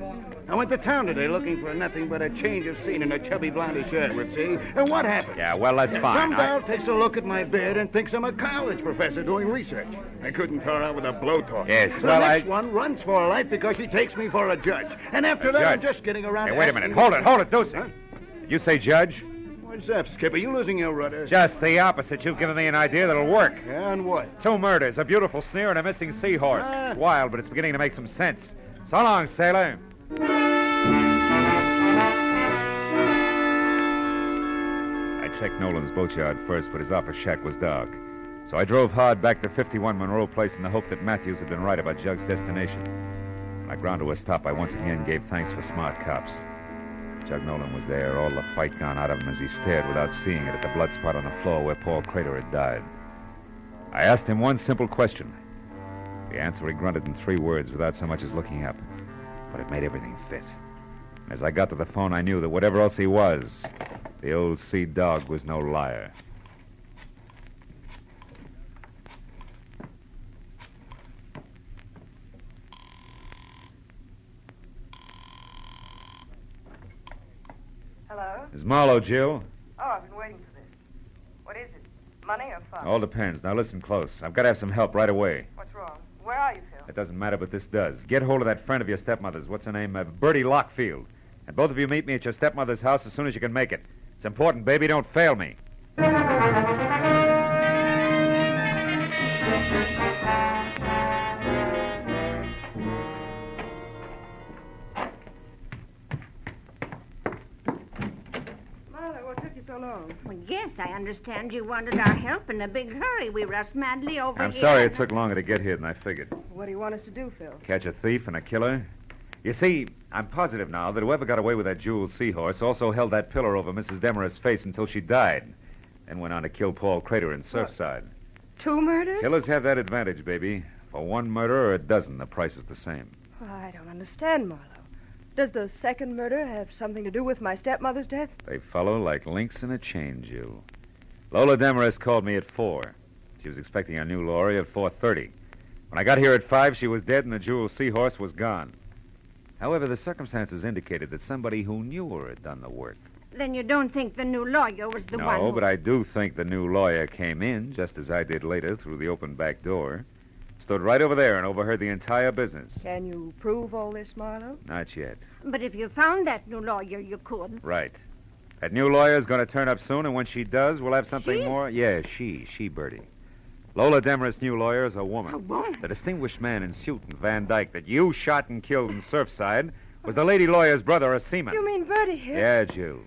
I went to town today looking for nothing but a change of scene and a chubby blondie shirt with see. And what happened? Yeah, well, that's Some fine. I- gal takes a look at my bed and thinks I'm a college professor doing research. I couldn't tell her out with a blowtorch. Yes, the well, next I- one runs for her life because she takes me for a judge. And after A that, I'm just getting around Hey, to wait a minute. Hold it, hold it, Dusik. You say judge? What's up, Skipper? You losing your rudder? Just the opposite. You've given me an idea that'll work. Yeah, and what? Two murders, a beautiful sneer, and a missing seahorse. Ah. Wild, but it's beginning to make some sense. So long, sailor. I checked Nolan's boatyard first, but his office shack was dark. So I drove hard back to 51 Monroe Place in the hope that Matthews had been right about Jug's destination. When I ground to a stop, I once again gave thanks for smart cops. Jug Nolan was there, all the fight gone out of him as he stared without seeing it at the blood spot on the floor where Paul Crater had died. I asked him one simple question. The answer he grunted in three words without so much as looking up. But it made everything fit. And as I got to the phone, I knew that whatever else he was, the old sea dog was no liar. Hello? Is Marlowe, Jill? Oh, I've been waiting for this. What is it? Money or fun? All depends. Now listen close. I've got to have some help right away. What's wrong? Where are you, Phil? It doesn't matter, but this does. Get hold of that friend of your stepmother's. What's her name? Uh, Bertie Lockfield. And both of you meet me at your stepmother's house as soon as you can make it. It's important, baby. Don't fail me. What took you so long? Well, yes, I understand you wanted our help in a big hurry. We rushed madly over I'm here. sorry it took longer to get here than I figured. What do you want us to do, Phil? Catch a thief and a killer? You see, I'm positive now that whoever got away with that jeweled seahorse also held that pillar over Mrs. Demarest's face until she died, then went on to kill Paul Crater in Surfside. Two murders? Killers have that advantage, baby. For one murder or a dozen, the price is the same. Oh, I don't understand, Marlowe. Does the second murder have something to do with my stepmother's death? They follow like links in a chain, Jill. Lola Demarest called me at four. She was expecting our new lorry at four thirty. When I got here at five, she was dead and the jeweled seahorse was gone. However, the circumstances indicated that somebody who knew her had done the work. Then you don't think the new lawyer was the one no, who... but I do think the new lawyer came in, just as I did later, through the open back door. Stood right over there and overheard the entire business. Can you prove all this, Marlowe? Not yet. But if you found that new lawyer, you could. Right. That new lawyer's going to turn up soon, and when she does, we'll have something She? more. Yeah, she, she, Bertie. Lola Demarest's new lawyer is a woman. A woman? The distinguished man in suit and Van Dyke that you shot and killed in Surfside was the lady lawyer's brother, a seaman. You mean Bertie here? Yeah, Jill.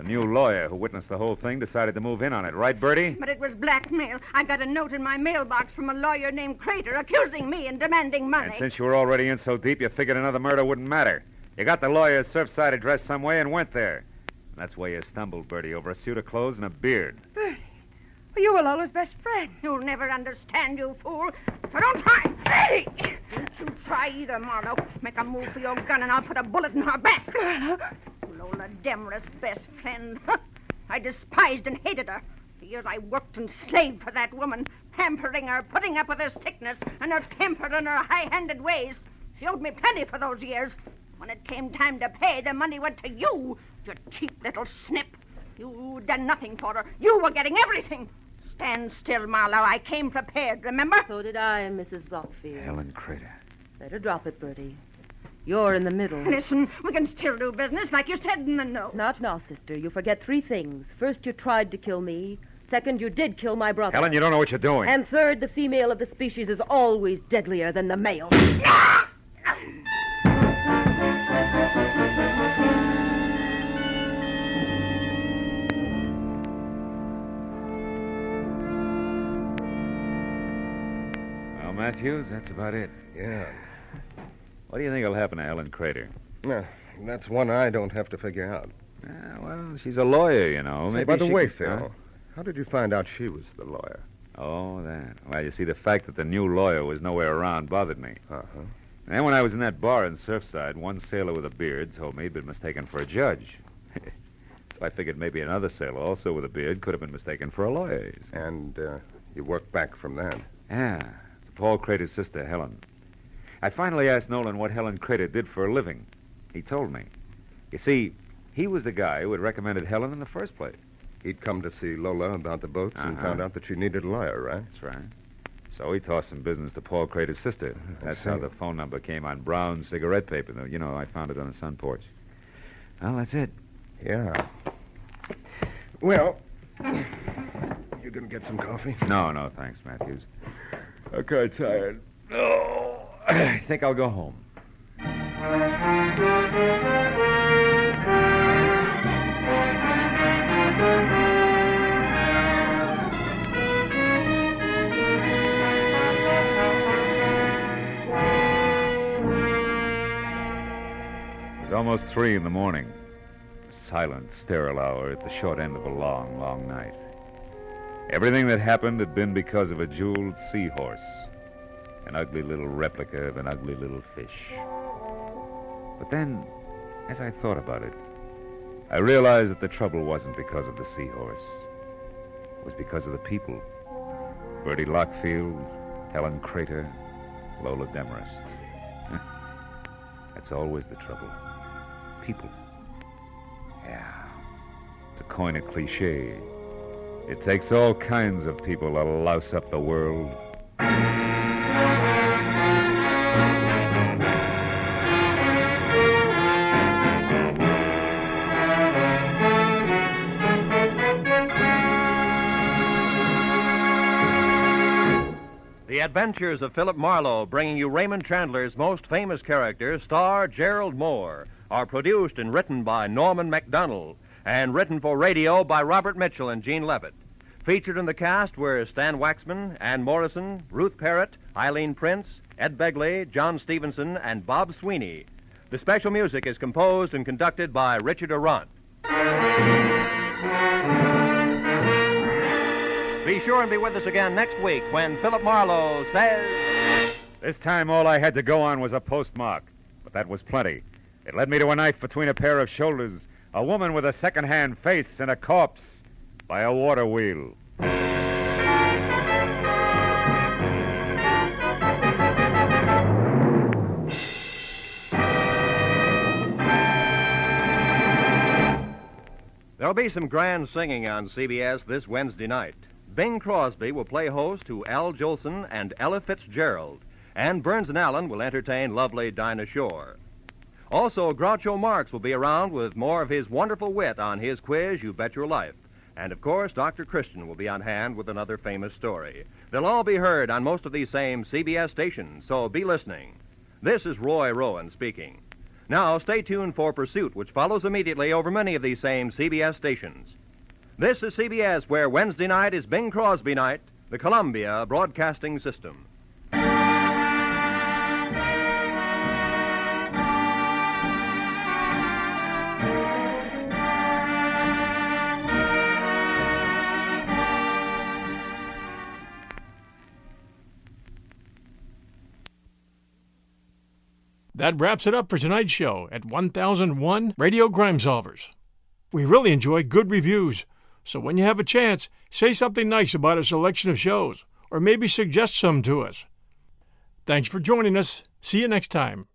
The new lawyer who witnessed the whole thing decided to move in on it, right, Bertie? But it was blackmail. I got a note in my mailbox from a lawyer named Crater accusing me and demanding money. And since you were already in so deep, you figured another murder wouldn't matter. You got the lawyer's Surfside address some way and went there. That's where you stumbled, Bertie, over a suit of clothes and a beard. Bertie, you were Lola's best friend. You'll never understand, you fool. So don't try. Bertie! Don't you try either, Marlowe. Make a move for your gun and I'll put a bullet in her back. Lola Demarest's best friend. I despised and hated her. For years I worked and slaved for that woman, pampering her, putting up with her sickness and her temper and her high-handed ways. She owed me plenty for those years. When it came time to pay, the money went to you, you cheap little snip. You'd done nothing for her. You were getting everything. Stand still, Marlowe. I came prepared, remember? So did I, Mrs. Lockfield. Helen Crater. Better drop it, Bertie. You're in the middle. Listen, we can still do business like you said in the note. Not now, sister. You forget three things. First, you tried to kill me. Second, you did kill my brother. Helen, you don't know what you're doing. And third, the female of the species is always deadlier than the male. Well, Matthews, that's about it. Yeah. What do you think will happen to Helen Crater? Nah, that's one I don't have to figure out. Yeah, well, she's a lawyer, you know. Maybe by the she way, Phil, Huh? how did you find out she was the lawyer? Oh, that. Well, you see, the fact that the new lawyer was nowhere around bothered me. Uh-huh. And then when I was in that bar in Surfside, one sailor with a beard told me he'd been mistaken for a judge. so I figured maybe another sailor, also with a beard, could have been mistaken for a lawyer. And uh, you worked back from that. Yeah, Paul Crater's sister, Helen. I finally asked Nolan what Helen Crater did for a living. He told me. You see, he was the guy who had recommended Helen in the first place. He'd come to see Lola about the boats and Uh-huh. found out that she needed a lawyer, right? That's right. So he tossed some business to Paul Crater's sister. I That's how see. the phone number came on brown cigarette paper. though. You know, I found it on the sun porch. Well, that's it. Yeah. Well, you gonna get some coffee? No, no, thanks, Matthews. I'm kind of tired. Oh, I think I'll go home. It was almost three in the morning. A silent, sterile hour at the short end of a long, long night. Everything that happened had been because of a jeweled seahorse, an ugly little replica of an ugly little fish. But then, as I thought about it, I realized that the trouble wasn't because of the seahorse. It was because of the people. Bertie Lockfield, Helen Crater, Lola Demarest. That's always the trouble. People. Yeah. To coin a cliche, it takes all kinds of people to louse up the world. Adventures of Philip Marlowe, bringing you Raymond Chandler's most famous character, star Gerald Mohr, are produced and written by Norman Macdonnell and written for radio by Robert Mitchell and Gene Levitt. Featured in the cast were Stan Waxman, Ann Morrison, Ruth Perrott, Eileen Prince, Ed Begley, John Stevenson, and Bob Sweeney. The special music is composed and conducted by Richard Aurandt. Be sure and be with us again next week when Philip Marlowe says. This time all I had to go on was a postmark, but that was plenty. It led me to a knife between a pair of shoulders, a woman with a second-hand face, and a corpse by a water wheel. There'll be some grand singing on CBS this Wednesday night. Bing Crosby will play host to Al Jolson and Ella Fitzgerald, and Burns and Allen will entertain lovely Dinah Shore. Also, Groucho Marx will be around with more of his wonderful wit on his quiz, You Bet Your Life. And of course, Dr. Christian will be on hand with another famous story. They'll all be heard on most of these same CBS stations, so be listening. This is Roy Rowan speaking. Now, stay tuned for Pursuit, which follows immediately over many of these same CBS stations. This is CBS, where Wednesday night is Bing Crosby night, the Columbia Broadcasting System. That wraps it up for tonight's show at 1001 Radio Crime Solvers. We really enjoy good reviews, so when you have a chance, say something nice about our selection of shows, or maybe suggest some to us. Thanks for joining us. See you next time.